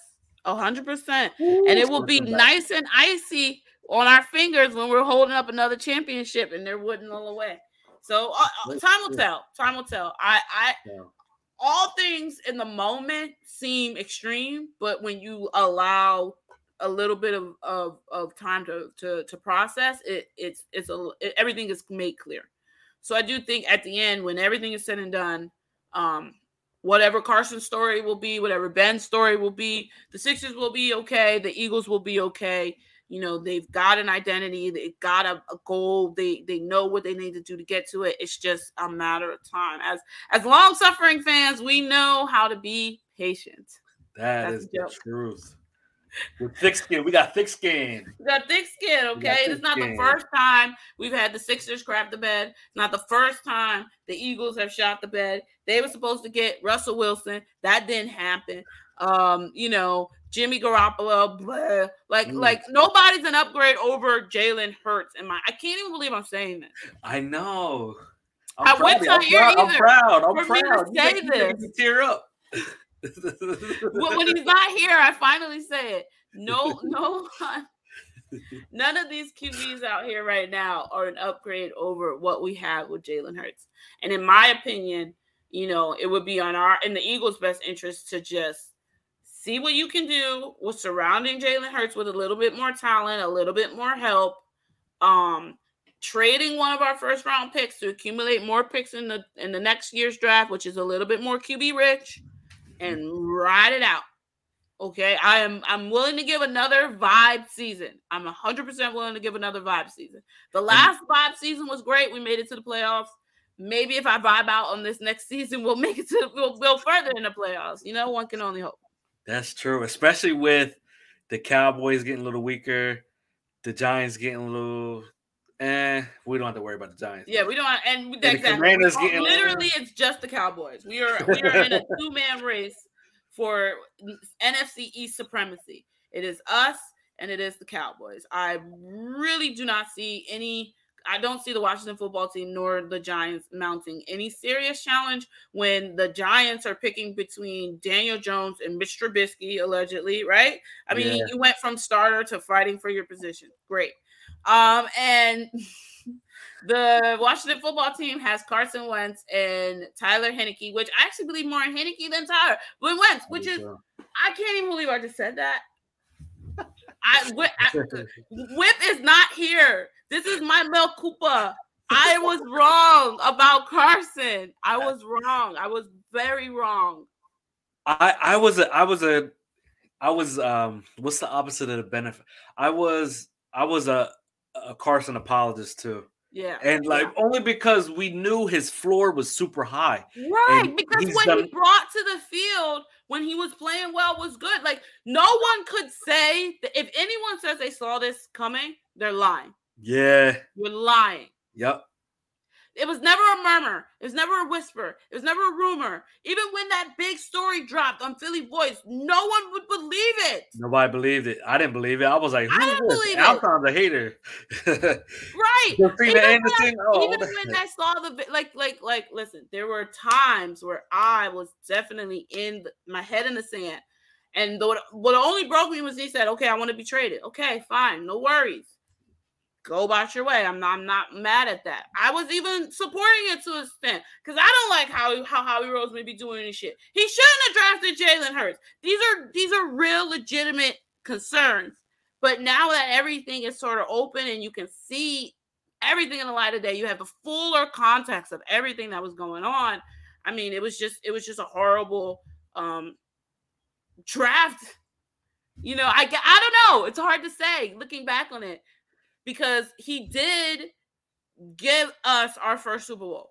a hundred percent. And it will be nice and icy on our fingers when we're holding up another championship and they're wooden all way. So uh, uh, time will tell. Time will tell. I, I, all things in the moment seem extreme, but when you allow a little bit of of, of time to, to to process it, it's it's a it, everything is made clear. So I do think at the end, when everything is said and done, um, whatever Carson's story will be, whatever Ben's story will be, the Sixers will be okay, the Eagles will be okay. You know, they've got an identity, they've got a, a goal, they they know what they need to do to get to it. It's just a matter of time. As as long suffering fans, we know how to be patient. That That's is the truth. With thick skin, we got thick skin. We got thick skin, okay? thick It's not the first time we've had the Sixers crap the bed. It's not the first time the Eagles have shot the bed. They were supposed to get Russell Wilson. That didn't happen. Um, you know, Jimmy Garoppolo, blah. like Mm. like nobody's an upgrade over Jalen Hurts. And my I can't even believe I'm saying this. I know. I proud went to I'm proud. I'm proud. I'm for me to. You say make- you make this. me tear up. *laughs* when, he's not here, I finally say it. No, no, *laughs* none of these QBs out here right now are an upgrade over what we have with Jalen Hurts. And in my opinion, you know, it would be on our in the Eagles' best interest to just see what you can do with surrounding Jalen Hurts with a little bit more talent, a little bit more help. Um, trading one of our first round picks to accumulate more picks in the in the next year's draft, which is a little bit more QB rich, and ride it out. Okay, I am I'm willing to give another vibe season. I'm 100% willing to give another vibe season. The last vibe season was great. We made it to the playoffs. Maybe if I vibe out on this next *laughs* season, we'll make it to we'll go further in the playoffs. You know, one can only hope. That's true, especially with the Cowboys getting a little weaker, the Giants getting a little. Eh, we don't have to worry about the Giants. Yeah, we don't and we, exactly. Oh, getting- literally it's just the Cowboys. We are we are in a *laughs* two-man race for NFC East supremacy. It is us and it is the Cowboys. I really do not see any I don't see the Washington football team nor the Giants mounting any serious challenge when the Giants are picking between Daniel Jones and Mitch Trubisky, allegedly, right? I mean, Yeah. you went from starter to fighting for your position. Great. Um, and *laughs* the Washington football team has Carson Wentz and Tyler Heinicke, which I actually believe more in Heinicke than Tyler. But Wentz, which is I can't even believe I just said that. I, Whip, I *laughs* Whip is not here. This is my mea culpa. I was wrong about Carson. I was wrong. I was very wrong. I I was a I was a I was um what's the opposite of the benefit? I was I was a a Carson apologist too. Yeah. And like only because we knew his floor was super high. Right, And because what he brought to the field when he was playing well was good. Like no one could say that if anyone says they saw this coming, they're lying. Yeah. You're lying. Yep. It was never a murmur. It was never a whisper. It was never a rumor. Even when that big story dropped on Philly Voice, no one would believe it. Nobody believed it. I didn't believe it. I was like, I who's didn't this? believe it. Alphon's a hater. *laughs* Right. Even when I-. Oh, Even when I saw the like, like, like, listen, there were times where I was definitely in the, my head in the sand, And the, what only broke me was he said, "Okay, I want to be traded." Okay, fine, no worries. Go about your way. I'm not. I'm not mad at that. I was even supporting it to an extent because I don't like how how Howie Roseman be doing this shit. He shouldn't have drafted Jalen Hurts. These are these are real legitimate concerns. But now that everything is sort of open and you can see everything in the light of day, you have the fuller context of everything that was going on. I mean, it was just it was just a horrible um draft. You know, I I don't know. It's hard to say looking back on it because he did give us our first Super Bowl.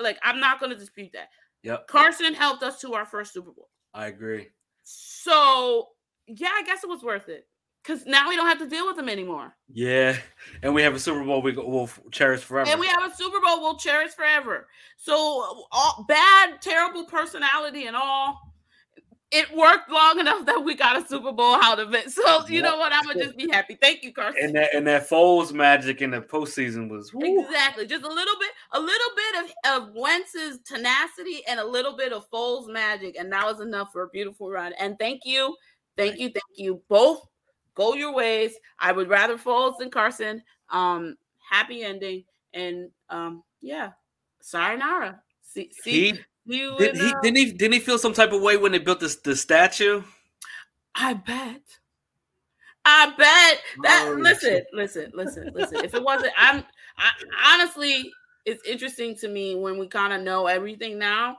Like I'm not going to dispute that. Yep. Carson helped us to our first Super Bowl. I agree. So yeah, I guess it was worth it because now we don't have to deal with him anymore. Yeah, and we have a Super Bowl we will cherish forever. And we have a Super Bowl we'll cherish forever. So all, bad, terrible personality and all it worked long enough that we got a Super Bowl out of it. So you know what? I'm gonna just be happy. Thank you, Carson. And that and that Foles magic in the postseason was exactly just a little bit, a little bit of of Wentz's tenacity and a little bit of Foles magic, and that was enough for a beautiful run. And thank you, thank you, thank you. Both go your ways. I would rather Foles than Carson. Um, happy ending, and um, yeah, sayonara. See, see, he you did, he, uh, didn't he didn't he feel some type of way when they built this the statue? I bet. I bet that oh, listen, listen, listen, listen. If it wasn't, I'm I, honestly, it's interesting to me when we kind of know everything now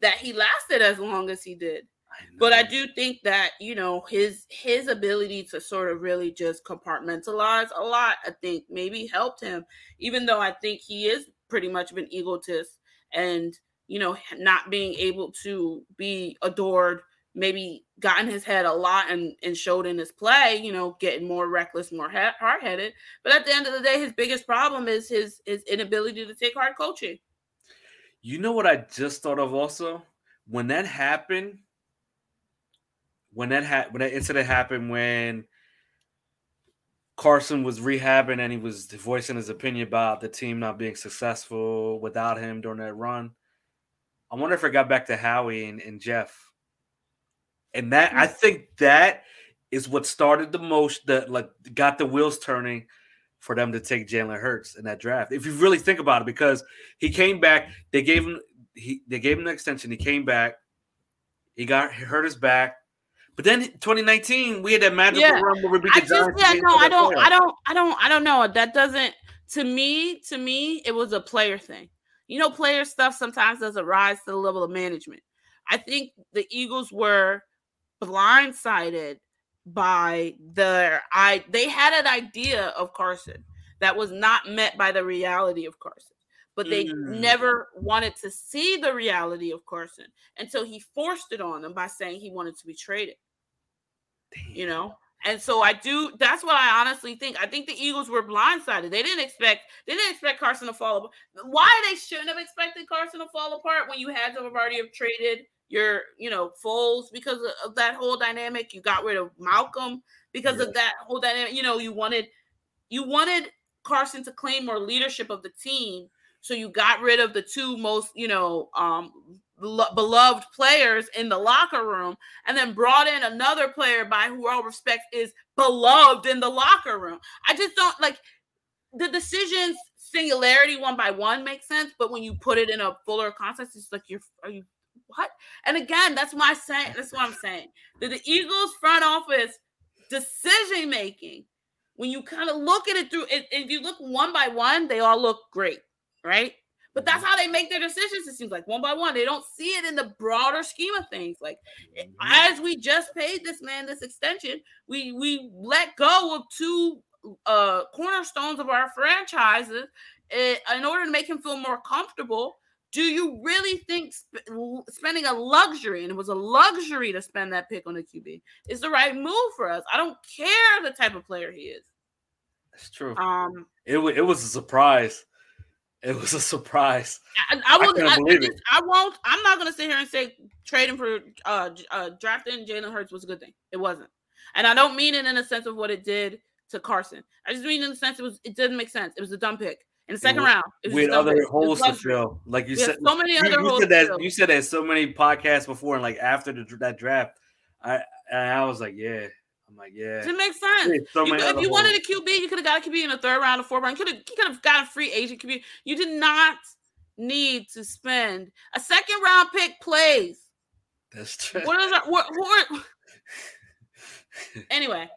that he lasted as long as he did. I but I do think that you know his his ability to sort of really just compartmentalize a lot, I think maybe helped him. Even though I think he is pretty much of an egotist and you know, not being able to be adored, maybe got in his head a lot and, and showed in his play, you know, getting more reckless, more hard headed. But at the end of the day, his biggest problem is his his inability to take hard coaching. You know what I just thought of also? When that happened, when that ha- when that incident happened when Carson was rehabbing and he was voicing his opinion about the team not being successful without him during that run. I wonder if it got back to Howie and, and Jeff. And that I hmm. think that is what started the most that like got the wheels turning for them to take Jalen Hurts in that draft. If you really think about it, because he came back, they gave him he they gave him the extension. He came back, he got he hurt his back. But then 2019, we had that magical yeah. run where we beat the Giants. Yeah, no, I don't, I don't, I don't, I don't know. That doesn't to me, to me, it was a player thing you know, player stuff sometimes doesn't rise to the level of management. I think the Eagles were blindsided by the I they had an idea of Carson that was not met by the reality of Carson. But they mm. never wanted to see the reality of Carson until he forced it on them by saying he wanted to be traded. Damn. You know, and so I do. That's what I honestly think. I think the Eagles were blindsided. They didn't expect. They didn't expect Carson to fall apart. Why they shouldn't have expected Carson to fall apart when you had to have already have traded your, you know, Foles because of, that whole dynamic. You got rid of Malcolm because yeah. of that whole dynamic. You know, you wanted, you wanted Carson to claim more leadership of the team. So you got rid of the two most, you know, um, beloved players in the locker room and then brought in another player by who all respects is beloved in the locker room. I just don't like the decisions singularity one by one makes sense, but when you put it in a fuller context, it's like you're are you what? And again, that's my saying. That's what I'm saying. That the Eagles front office decision making, when you kind of look at it through, if you look one by one, they all look great, right? But that's how they make their decisions. It seems like one by one. They don't see it in the broader scheme of things. Like mm-hmm. as we just paid this man this extension, we we let go of two uh cornerstones of our franchises eh, in order to make him feel more comfortable. Do you really think sp- spending a luxury, and it was a luxury to spend that pick on a QB, is the right move for us? I don't care the type of player he is. That's true. Um, it, it was a surprise it was a surprise. I, I will. I, I, just, I, won't. I'm not going to sit here and say trading for uh, uh drafting Jalen Hurts was a good thing. It wasn't, and I don't mean it in the sense of what it did to Carson. I just mean in the sense it was. It didn't make sense. It was a dumb pick in the second round. We had other holes to fill, like you said. So many you, other you holes. Said that, you said that so many podcasts before, and like after the, that draft, I and I was like, yeah. I'm like, yeah. It makes sense. So You- if other you wanted a. QB, you could have got a QB in the third round or fourth round. You could have you could have got a free agent QB. You did not need to spend a second round pick plays. That's true. What is that? What, what? *laughs* Anyway,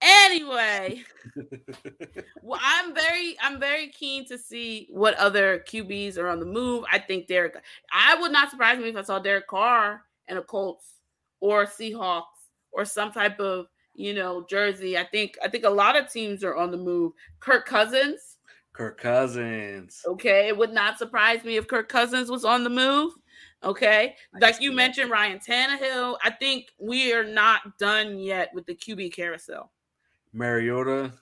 anyway, *laughs* well, I'm very, I'm very keen to see what other QBs are on the move. I think Derek. I would not surprise me if I saw Derek Carr and a Colts or Seahawks or some type of you know jersey. I think, I think a lot of teams are on the move. Kirk Cousins. Kirk Cousins. Okay, it would not surprise me if Kirk Cousins was on the move. Okay, like you mentioned, Ryan Tannehill. I think we are not done yet with the QB carousel. Mariota.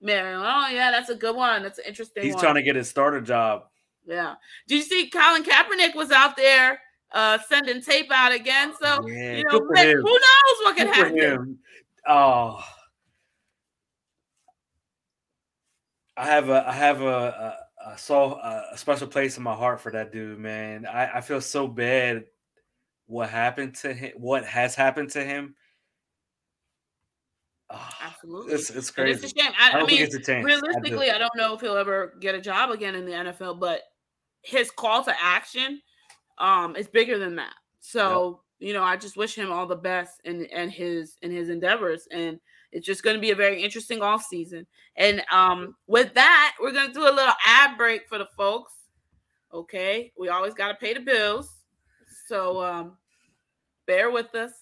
Man, oh yeah, that's a good one. That's an interesting. He's one. trying to get his starter job. Yeah. Did you see Colin Kaepernick was out there uh sending tape out again? So Yeah, you know, good for man, him. who knows what could Good for happen? Oh, I have a I have a, a, a so a, special place in my heart for that dude, man. I, I feel so bad what happened to him, what has happened to him. Ah, Absolutely. it's it's And it's a shame. I, I I mean, think it's a chance. I realistically, I don't know if he'll ever get a job again in the NFL, but his call to action um is bigger than that. So, you know, I just wish him all the best in and his in his endeavors. And it's just going to be a very interesting off season. And um with that, we're gonna do a little ad break for the folks. Okay. We always gotta pay the bills. So um bear with us.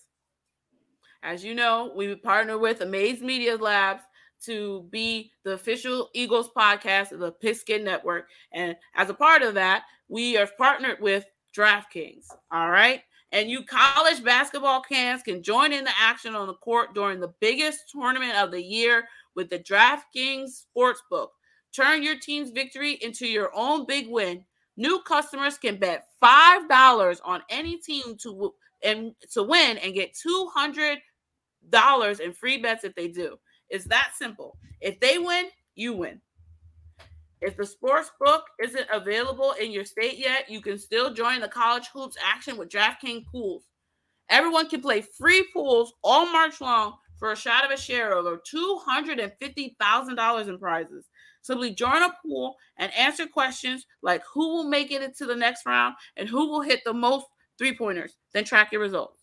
As you know, we partner with Amaze Media Labs to be the official Eagles podcast of the Pigskin Network. And as a part of that, we are partnered with DraftKings. All right. And you college basketball fans can join in the action on the court during the biggest tournament of the year with the DraftKings Sportsbook. Turn your team's victory into your own big win. New customers can bet $5 on any team to and to win and get 200 dollars in free bets if they do. It's that simple. If they win, you win. If the sports book isn't available in your state yet, you can still join the college hoops action with DraftKings pools. Everyone can play free pools all March long for a shot of a share of over $250,000 in prizes. Simply join a pool and answer questions like who will make it into the next round and who will hit the most three pointers. Then track your results.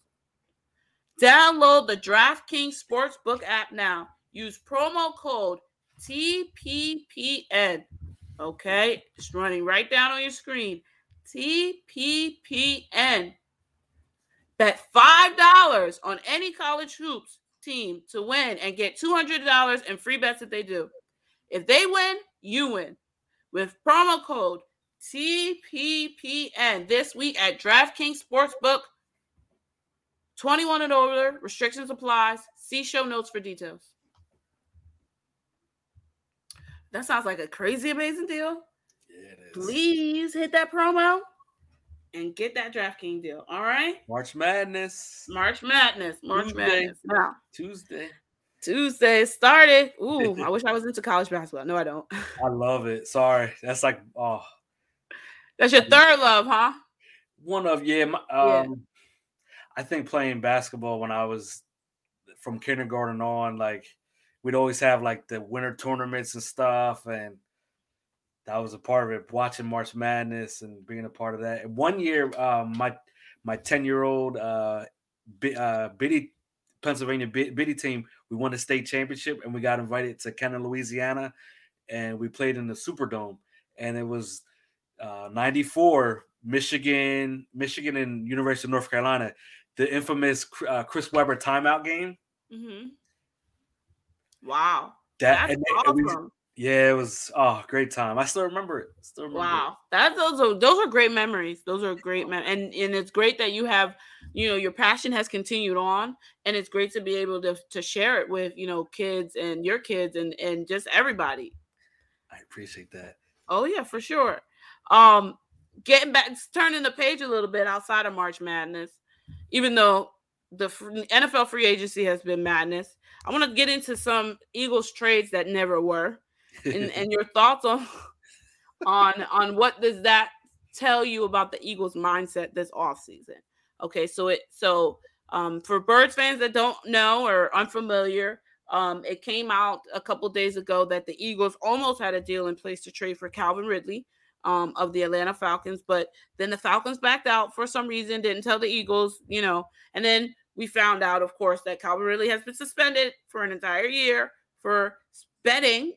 Download the DraftKings Sportsbook app now. Use promo code TPPN. Okay, it's running right down on your screen. TPPN. Bet $5 on any college hoops team to win and get $200 in free bets if they do. If they win, you win. With promo code TPPN this week at DraftKings Sportsbook 21 and older, restrictions applies. See show notes for details. That sounds like a crazy amazing deal. Yeah, it is. Please hit that promo and get that DraftKings deal. All right. March Madness March Madness. March Tuesday. Madness. Now, Tuesday. Tuesday started. Ooh, *laughs* I wish I was into college basketball. No, I don't. *laughs* I love it. Sorry, that's like oh That's your third love, huh? one of yeah. My, Yeah. um, I think playing basketball when I was from kindergarten on, like we'd always have like the winter tournaments and stuff, and that was a part of it. Watching March Madness and being a part of that. And one year, um, my my ten year old uh, Bi- uh, Biddy Pennsylvania Bi- Biddy team, we won the state championship, and we got invited to Kenner, Louisiana, and we played in the Superdome, and it was uh, 94 michigan michigan and university of north carolina the infamous uh, chris webber timeout game Mm-hmm. Wow. that That's and they- and we- awesome. yeah it was oh great time i still remember it still remember Wow, that's those are those are great memories. Those are great mem- and and it's great that you have, you know, your passion has continued on, and it's great to be able to to share it with you know kids and your kids and and just everybody. i appreciate that Oh yeah, for sure. Um, getting back, turning the page a little bit outside of March Madness, even though the NFL free agency has been madness. I want to get into some Eagles trades that never were, and, and your *laughs* thoughts on on on what does that tell you about the Eagles mindset this offseason. Okay, so it so Um, for Birds fans that don't know or unfamiliar, um, it came out a couple days ago that the Eagles almost had a deal in place to trade for Calvin Ridley um, of the Atlanta Falcons, but then the Falcons backed out for some reason, didn't tell the Eagles, you know, and then we found out, of course, that Calvin Ridley has been suspended for an entire year for betting,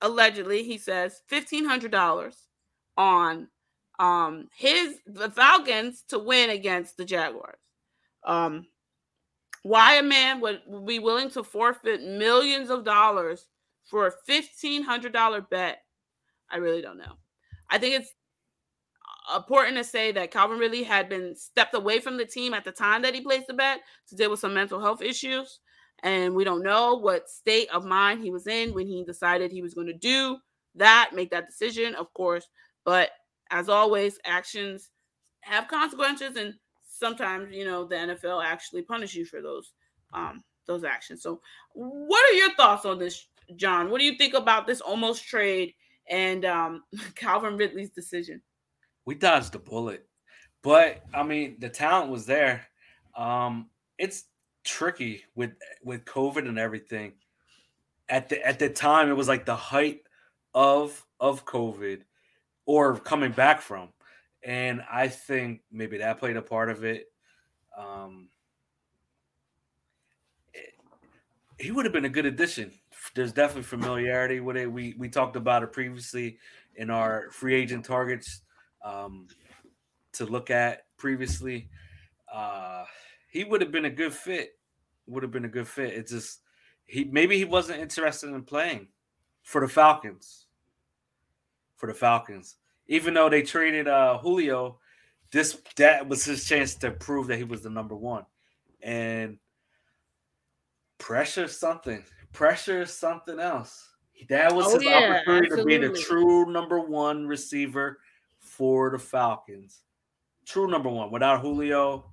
allegedly, he says, $1,500 on um his the Falcons to win against the Jaguars. Um why a man would, would be willing to forfeit millions of dollars for a fifteen hundred dollar bet, I really don't know. I think it's important to say that Calvin Ridley had been stepped away from the team at the time that he placed the bet to deal with some mental health issues. And we don't know what state of mind he was in when he decided he was going to do that, make that decision, of course. But as always, actions have consequences, and sometimes you know the NFL actually punish you for those um those actions. So, what are your thoughts on this, John? What do you think about this almost trade and um *laughs* Calvin Ridley's decision? We dodged the bullet, but I mean the talent was there. Um, it's tricky with with COVID and everything. At the at the time, it was like the height of of COVID or coming back from. And I think maybe that played a part of it. Um, it, he would have been a good addition. There's definitely familiarity with it. We we talked about it previously in our free agent targets um, to look at previously. Uh, he would have been a good fit. Would have been a good fit. It's just he maybe he wasn't interested in playing for the Falcons for the Falcons. Even though they traded uh, Julio, this that was his chance to prove that he was the number one. And pressure something. Pressure something else. That was oh, his yeah, opportunity absolutely. to be the true number one receiver for the Falcons. True number one. Without Julio,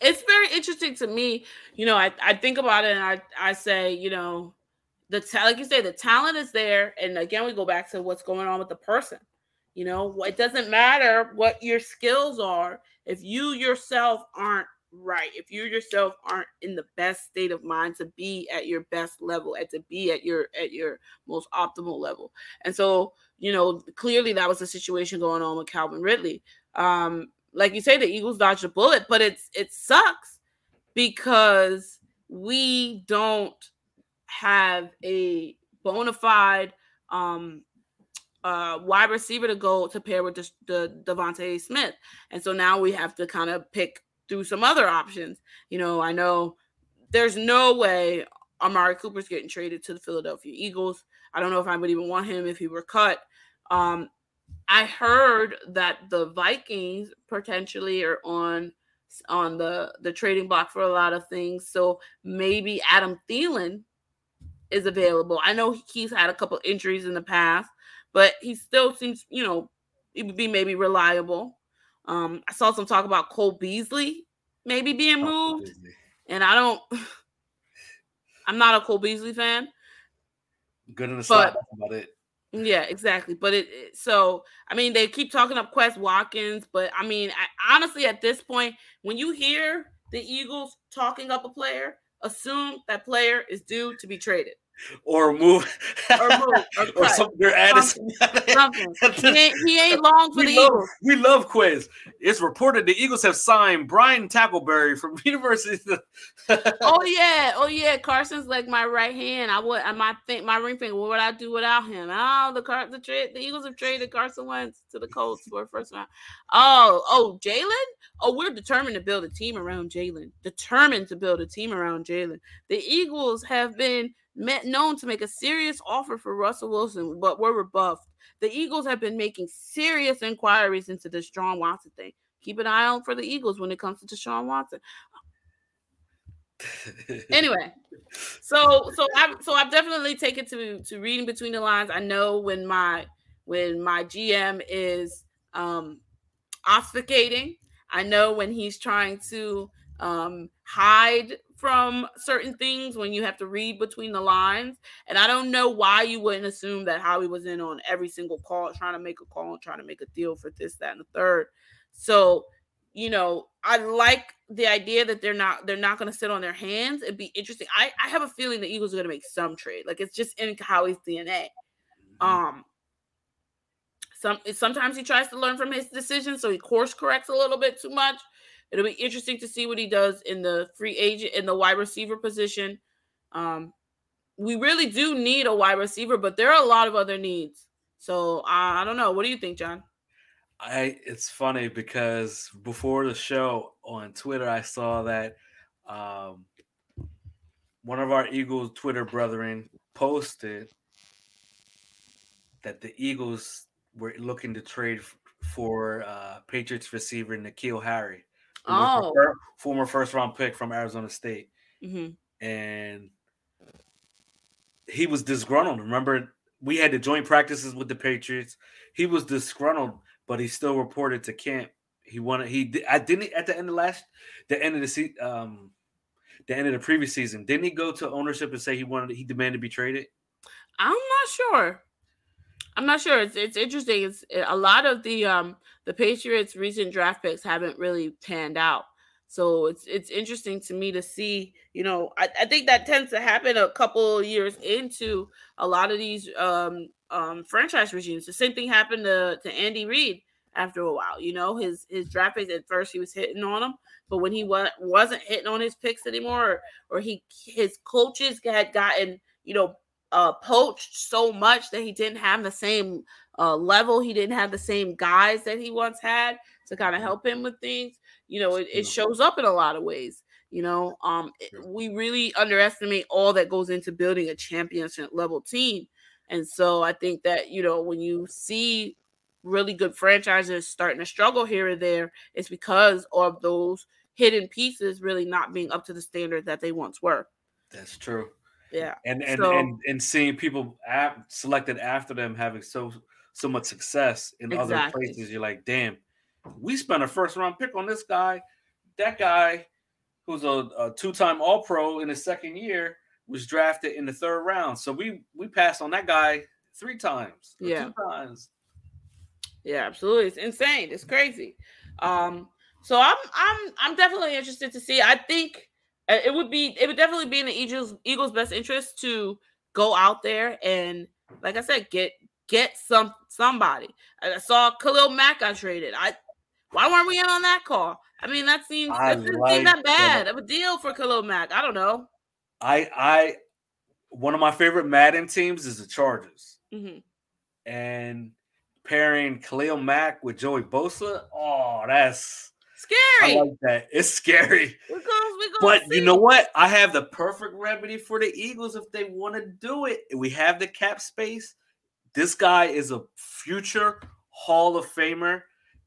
it's very interesting to me. You know, I, I think about it and I, I say, you know, the ta- like you say, the talent is there, and again, we go back to what's going on with the person. You know, it doesn't matter what your skills are if you yourself aren't right, if you yourself aren't in the best state of mind to be at your best level, and to be at your at your most optimal level. And so, you know, clearly that was the situation going on with Calvin Ridley. Um, like you say, the Eagles dodged a bullet, but it's it sucks because we don't have a bona fide um uh wide receiver to go to pair with the, the DeVonta Smith. And so now we have to kind of pick through some other options. You know, I know there's no way Amari Cooper's getting traded to the Philadelphia Eagles. I don't know if I would even want him if he were cut. Um, I heard that the Vikings potentially are on on the the trading block for a lot of things. So maybe Adam Thielen is available. I know he's had a couple injuries in the past, but he still seems, you know, he would be maybe reliable. Um, I saw some talk about Cole Beasley maybe being moved, oh, and I don't. *laughs* I'm not a Cole Beasley fan. Good in the slot about it. Yeah, exactly. But it, it, so I mean they keep talking up Quez Watkins, but I mean I, honestly at this point, when you hear the Eagles talking up a player, assume that player is due to be traded. Or move, or move, or, *laughs* or something. They're adding something. *laughs* he, ain't, he ain't long for we the love, Eagles. We love Quez. It's reported the Eagles have signed Brian Tackleberry from *laughs* University. oh yeah, oh yeah. Carson's like my right hand. I would, I might think my ring finger. What would I do without him? Oh, the car, the trade, the Eagles have traded Carson Wentz to the Colts for a first round. Oh, oh, Jalen. Oh, we're determined to build a team around Jalen. Determined to build a team around Jalen. The Eagles have been met, known to make a serious offer for Russell Wilson, but were rebuffed. The Eagles have been making serious inquiries into the Deshaun Watson thing. Keep an eye out for the Eagles when it comes to Deshaun Watson. *laughs* anyway, so so I've so I've definitely taken to to reading between the lines. I know when my when my GM is um obfuscating. I know when he's trying to um hide from certain things when you have to read between the lines. And I don't know why you wouldn't assume that Howie was in on every single call, trying to make a call and trying to make a deal for this, that, and the third. So, you know, I like the idea that they're not they're not going to sit on their hands. It'd be interesting. I I have a feeling the Eagles are going to make some trade. Like it's just in Howie's DNA. Mm-hmm. Um. Some sometimes he tries to learn from his decisions, so he course corrects a little bit too much. It'll be interesting to see what he does in the free agent in the wide receiver position. Um, we really do need a wide receiver, but there are a lot of other needs. So I don't know. What do you think, John? I it's funny because before the show on Twitter, I saw that um, one of our Eagles Twitter brethren posted that the Eagles were looking to trade for uh, Patriots receiver N'Keal Harry, oh. former first round pick from Arizona State, mm-hmm. and he was disgruntled. Remember, we had the joint practices with the Patriots. He was disgruntled, but he still reported to camp. He wanted. He I didn't at the end of last, the end of the um, the end of the previous season. Didn't he go to ownership and say he wanted he demanded to be traded? I'm not sure. I'm not sure. It's it's interesting. It's a lot of the um the Patriots' recent draft picks haven't really panned out. So it's it's interesting to me to see, you know, I, I think that tends to happen a couple years into a lot of these um, um, franchise regimes. The same thing happened to, to Andy Reid after a while. You know, his his draft picks at first he was hitting on them, but when he wa- wasn't hitting on his picks anymore, or, or he his coaches had gotten you know uh, poached so much that he didn't have the same uh, level, he didn't have the same guys that he once had to kind of mm-hmm. help him with things you know it, it shows up in a lot of ways you know um we really underestimate all that goes into building a championship level team and so i think that you know when you see really good franchises starting to struggle here and there it's because of those hidden pieces really not being up to the standard that they once were. That's true yeah and and so, and, and seeing people ap- selected after them having so so much success in exactly. other places you're like damn we spent a first round pick on this guy. That guy, who's a, a two time All Pro in his second year, was drafted in the third round. So we we passed on that guy three times. Yeah, times. Yeah, absolutely. It's insane. It's crazy. Um, so I'm I'm I'm definitely interested to see. I think it would be it would definitely be in the Eagles Eagles' best interest to go out there and, like I said, get get some somebody. I saw Khalil Mack got traded. I why weren't we in on that call? I mean, that seems that doesn't like seem that bad of a deal for Khalil Mack. I don't know. I I one of my favorite Madden teams is the Chargers, mm-hmm. and pairing Khalil Mack with Joey Bosa. Oh, that's scary. I like that. It's scary. We're going, we're but see. you know what? I have the perfect remedy for the Eagles if they want to do it. We have the cap space. This guy is a future Hall of Famer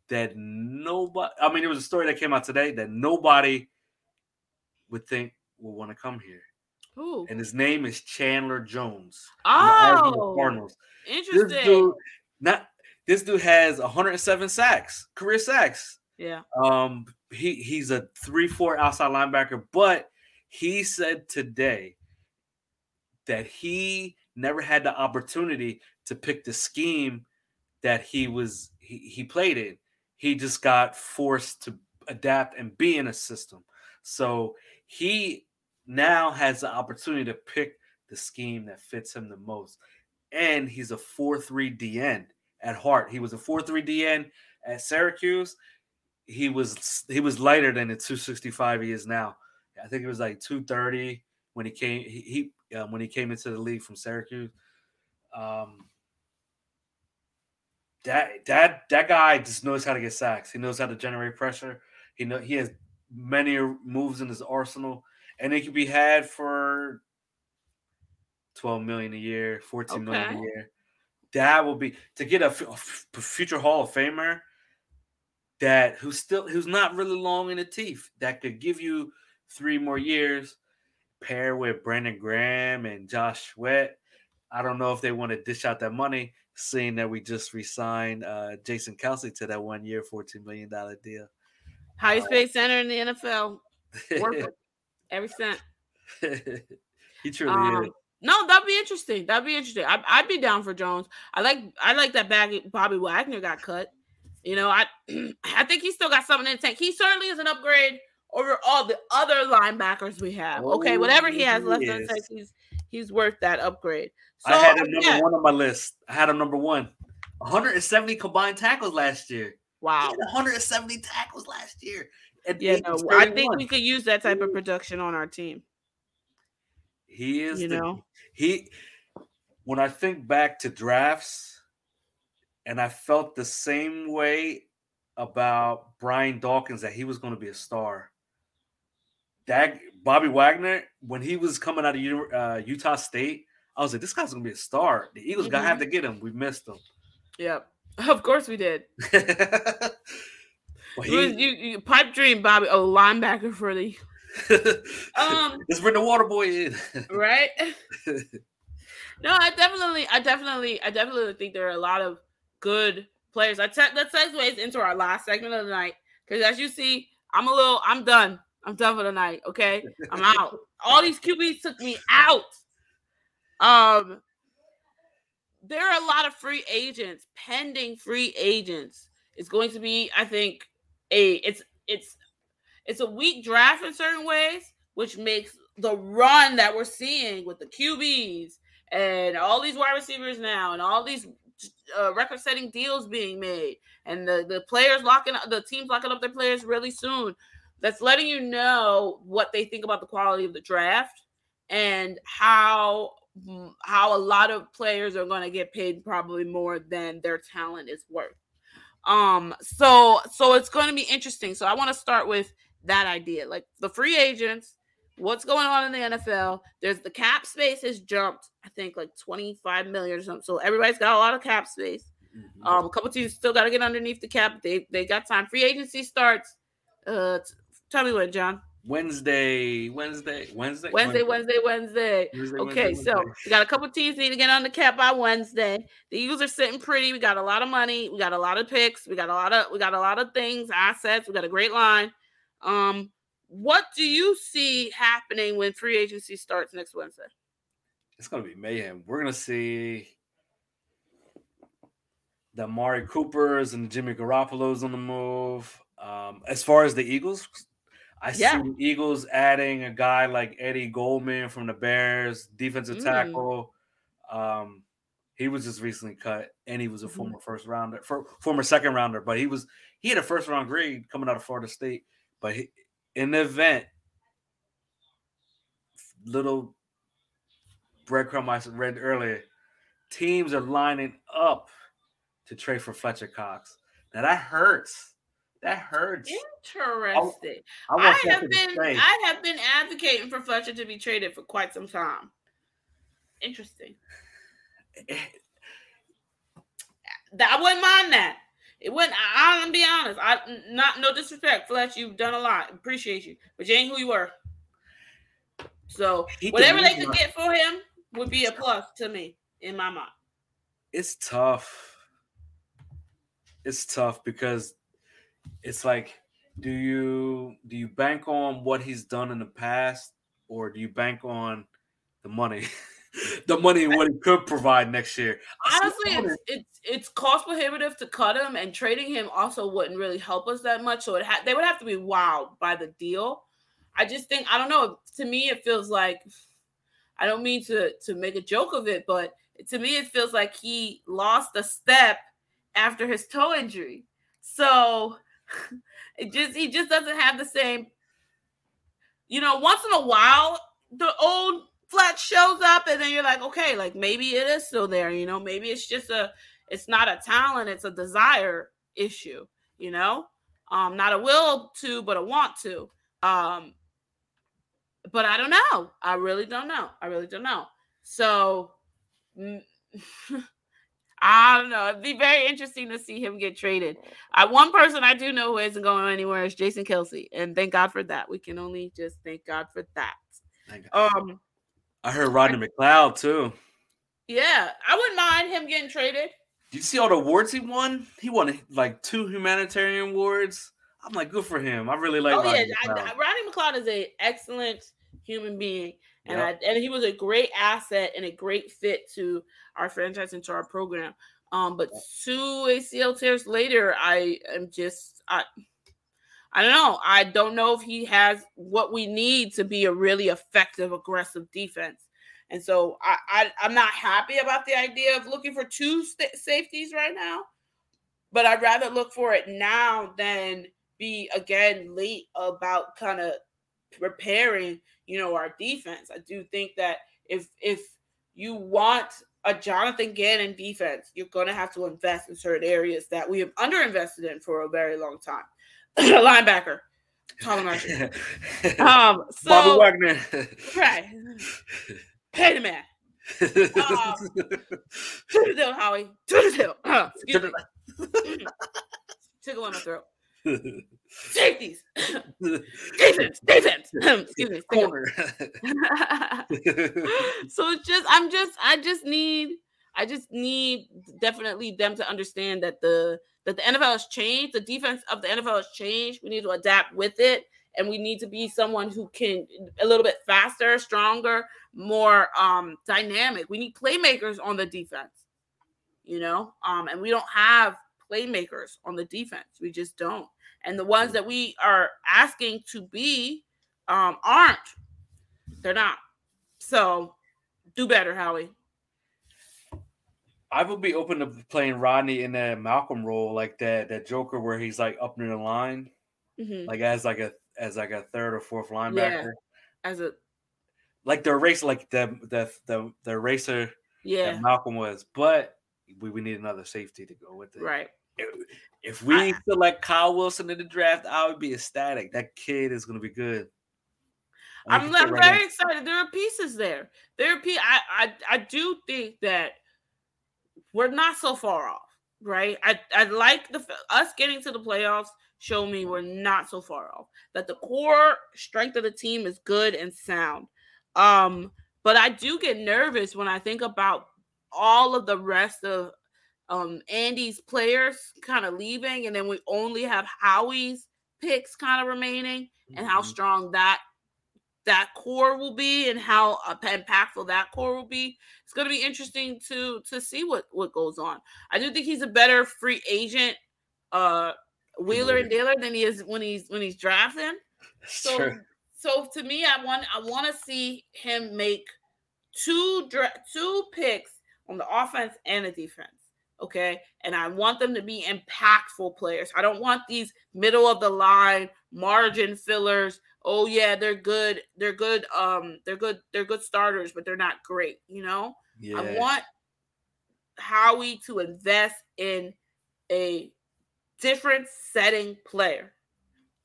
that nobody I mean it was a story that came out today that nobody would think will want to come here. Ooh. And his name is Chandler Jones. Oh, Cardinals. Interesting. This dude, not this dude has 107 sacks, career sacks. Yeah. Um, he he's a three-four outside linebacker, but he said today that he never had the opportunity to pick the scheme that he was he, he played in he just got forced to adapt and be in a system. So he now has the opportunity to pick the scheme that fits him the most. And he's a 4 3 DN at heart. He was a 4 3 DN at Syracuse. He was he was lighter than the 265 he is now. I think it was like 230 when he came he, he um, when he came into the league from Syracuse. Um, that that that guy just knows how to get sacks. He knows how to generate pressure. He know he has many moves in his arsenal, and it can be had for twelve million a year, fourteen okay. million a year. That will be to get a, a future Hall of Famer that who's still who's not really long in the teeth that could give you three more years. Pair with Brandon Graham and Josh Sweat. I don't know if they want to dish out that money seeing that we just re-signed uh, Jason Kelce to that one year, $14 million deal. Highest uh, paid center in the NFL. Worth *laughs* Every cent. *laughs* he truly um, is. No, that'd be interesting. That'd be interesting. I, would be down for Jones. I like I like that bag Bobby Wagner got cut. You know, I *clears throat* I think he still got something in the tank. He certainly is an upgrade over all the other linebackers we have. Oh, okay, whatever he has left in the tank, he's he's worth that upgrade. So, I had him number yeah. one on my list. I had him number one. 170 combined tackles last year. Wow. 170 tackles last year. Yeah, no, I think we could use that type of production on our team. He is, you the, know, he. When I think back to drafts, and I felt the same way about Brian Dawkins that he was going to be a star. That Bobby Wagner, when he was coming out of uh, Utah State, I was like, this guy's going to be a star. The Eagles mm-hmm. got to have to get him. We missed him. Yep. *laughs* Of course we did. *laughs* well, he, was, you, you, pipe dream, Bobby. a linebacker for the. *laughs* um, let's bring the water boy in. right. no, I definitely, I definitely, I definitely think there are a lot of good players. I te- that segues into our last segment of the night because as you see, I'm a little, I'm done. I'm done for the night. Okay, I'm out. *laughs* All these QBs took me out. Um, there are a lot of free agents, pending free agents. It's going to be, I think, a it's it's it's a weak draft in certain ways, which makes the run that we're seeing with the QBs and all these wide receivers now and all these uh, record-setting deals being made and the the players locking up the teams locking up their players really soon. That's letting you know what they think about the quality of the draft and how how a lot of players are going to get paid probably more than their talent is worth. Um, so so it's going to be interesting. So I want to start with that idea, like the free agents, what's going on in the NFL. There's the cap space has jumped, I think, like 25 million or something. So everybody's got a lot of cap space. Mm-hmm. Um, a couple teams still got to get underneath the cap. They they got time. Free agency starts. Uh, tell me when, John. Wednesday, Wednesday, Wednesday, Wednesday, Wednesday, Wednesday. Wednesday okay, Wednesday, so Wednesday. we got a couple teams need to get on the cap by Wednesday. The Eagles are sitting pretty. We got a lot of money. We got a lot of picks. We got a lot of we got a lot of things, assets. We got a great line. Um, what do you see happening when free agency starts next Wednesday? It's gonna be mayhem. We're gonna see the Amari Coopers and Jimmy Garoppolo's on the move. Um, as far as the Eagles, I yeah. see the Eagles adding a guy like Eddie Goldman from the Bears, defensive mm. tackle. Um, he was just recently cut, and he was a mm-hmm. former first rounder, for, former second rounder, but he was he had a first round grade coming out of Florida State. But he, in the event, little breadcrumb I read earlier, teams are lining up to trade for Fletcher Cox. Now that hurts that hurts. Interesting. I, I, I have been I have been advocating for Fletcher to be traded for quite some time. Interesting. Eh. I wouldn't mind that. It wouldn't. I, I'm be honest. I not no disrespect, Fletcher. You've done a lot. Appreciate you, but you ain't who you were. So he whatever they could get for him would be a plus to me in my mind. It's tough. It's tough because it's like do you do you bank on what he's done in the past or do you bank on the money *laughs* the money and what he could provide next year honestly it's, it's, it's cost prohibitive to cut him and trading him also wouldn't really help us that much so it ha- they would have to be wowed by the deal i just think i don't know to me it feels like i don't mean to to make a joke of it but to me it feels like he lost a step after his toe injury so *laughs* it just he just doesn't have the same. You know, once in a while, the old flat shows up, and then you're like, okay, like maybe it is still there. You know, maybe it's just a, it's not a talent, it's a desire issue. You know, um, not a will to, but a want to. Um, but I don't know. I really don't know. I really don't know. So. *laughs* I don't know. It'd be very interesting to see him get traded. Uh, one person I do know who isn't going anywhere is Jason Kelce, and thank God for that. We can only just thank God for that. Um, I heard Rodney McLeod too. Yeah, I wouldn't mind him getting traded. Did you see all the awards he won? He won like two humanitarian awards. I'm like, good for him. I really like. Oh Rodney yeah, McLeod. I, Rodney McLeod is an excellent human being, and yep. I, and he was a great asset and a great fit to our franchise and to our program. Um, but two ACL tears later, I am just I I don't know. I don't know if he has what we need to be a really effective, aggressive defense. And so I, I I'm not happy about the idea of looking for two st- safeties right now. But I'd rather look for it now than be again late about kind of repairing, you know, our defense. I do think that if if you want a Jonathan Gannon defense, you're going to have to invest in certain areas that we have underinvested in for a very long time. *laughs* linebacker. Talking *laughs* about. Um, so, Bobby Wagner. right. Pay the man. *laughs* Um, to the hill, Howie. To the hill. Uh, excuse me. Tickle in my throat. Safeties. defense. Defense. excuse me. Corner. so it's just, I'm just, I just need, I just need definitely them to understand that the that the NFL has changed. The defense of the NFL has changed. We need to adapt with it. And we need to be someone who can a little bit faster, stronger, more um, dynamic. We need playmakers on the defense, you know, um, and we don't have playmakers on the defense. We just don't. And the ones that we are asking to be um, aren't. They're not. So do better, Howie. I would be open to playing Rodney in that Malcolm role, like that that Joker where he's like up near the line, mm-hmm. like as like a as like a third or fourth linebacker. Yeah. As a like the race, like the the the the racer. Yeah, Malcolm was, but we, we need another safety to go with it. Right. If, if we I, select Kyle Wilson in the draft, I would be ecstatic. That kid is going to be good. I'm, I'm very excited. There are pieces there. There are pieces. I, I I do think that we're not so far off, right? I I like the us getting to the playoffs. Show me we're not so far off. That the core strength of the team is good and sound. Um, but I do get nervous when I think about all of the rest of um Andy's players kind of leaving, and then we only have Howie's picks kind of remaining, mm-hmm. and how mm-hmm. strong that that core will be and how impactful that core will be. It's going to be interesting to to see what what goes on. I do think he's a better free agent uh wheeler and dealer than he is when he's when he's drafting. So true. so to me I want I want to see him make two dra- two picks on the offense and the defense. Okay. And I want them to be impactful players. I don't want these middle of the line margin fillers oh yeah, they're good, they're good, um, they're good, they're good starters, but they're not great, you know? Yeah. I want Howie to invest in a different setting player.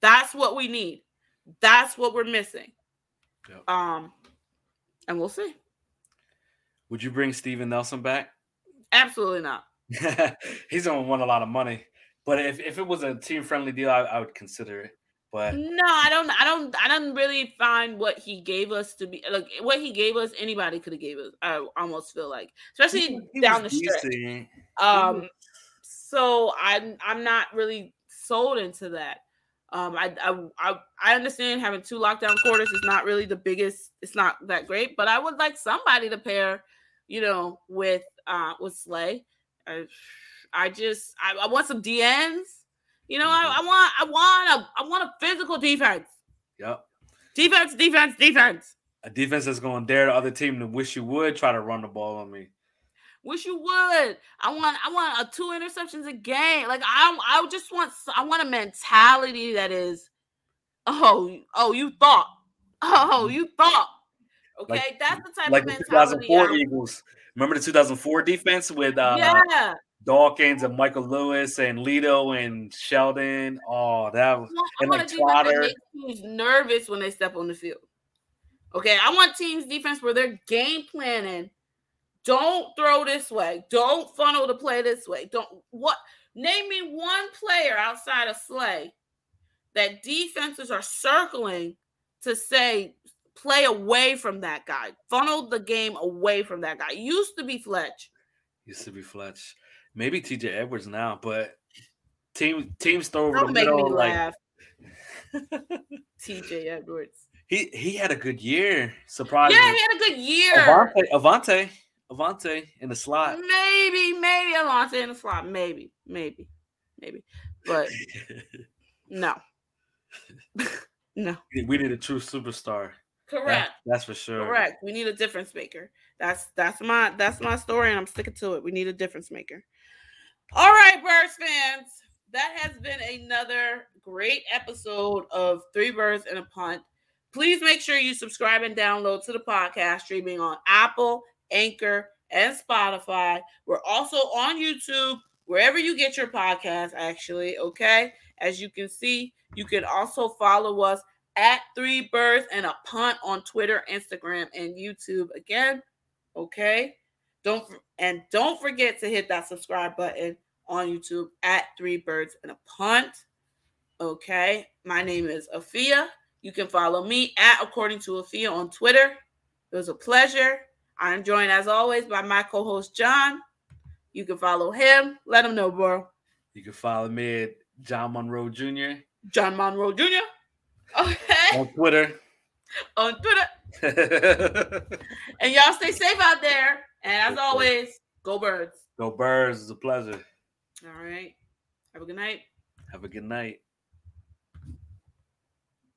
That's what we need. That's what we're missing. Yep. Um, and we'll see. Would you bring Steven Nelson back? Absolutely not. *laughs* He's gonna want a lot of money. But if, if it was a team friendly deal, I, I would consider it. But no, I don't. I don't. I don't really find what he gave us to be like what he gave us. Anybody could have gave us. I almost feel like, especially he, he down the stretch. Um, so I'm I'm not really sold into that. Um, I, I, I I understand having two lockdown quarters is not really the biggest. It's not that great, but I would like somebody to pair, you know, with uh with Slay. I, I just I, I want some DNs. You know, I. I want I want a I want a physical defense. Yep. Defense, defense, defense. A defense that's going to dare the other team to wish you would try to run the ball on me. Wish you would. I want I want a two interceptions a game. Like I I just want I want a mentality that is oh oh you thought. Oh, you thought. Okay, like, that's the type like of mentality. 2004 Eagles. Remember the 2004 defense with uh, yeah. Dawkins and Michael Lewis and Lito and Sheldon. Oh, that was well, and like Trotter. teams nervous when they step on the field. Okay, I want teams defense where they're game planning. Don't throw this way. Don't funnel the play this way. Don't what? Name me one player outside of Slay that defenses are circling to say play away from that guy. Funnel the game away from that guy. Used to be Fletch. Used to be Fletch maybe TJ Edwards now, but team teams throw over Don't the middle. like *laughs* TJ Edwards. He he had a good year. Surprise! Yeah, he had a good year. Avonte, Avonte, Avonte in the slot. Maybe, maybe Avonte in the slot. Maybe, maybe, maybe. But *laughs* no. *laughs* no. We need a true superstar. Correct. That, that's for sure. Correct. We need a difference maker. That's that's my that's my story, and I'm sticking to it. We need a difference maker. All right, Birds fans. That has been another great episode of Three Birds and a Punt. Please make sure you subscribe and download to the podcast streaming on Apple, Anchor, and Spotify. We're also on YouTube, wherever you get your podcast, actually. Okay. As you can see, you can also follow us at Three Birds and a Punt on Twitter, Instagram, and YouTube. Again, okay. Don't and don't forget to hit that subscribe button on YouTube at Three Birds and a Punt. Okay. My name is Afia. You can follow me at According to Afia on Twitter. It was a pleasure. I'm joined as always by my co-host John. You can follow him. Let him know, bro. You can follow me at John Monroe Jr. John Monroe Jr. Okay. On Twitter. on Twitter. *laughs* and y'all stay safe out there. And as always, go birds. Go birds. It's a pleasure. All right. Have a good night. Have a good night.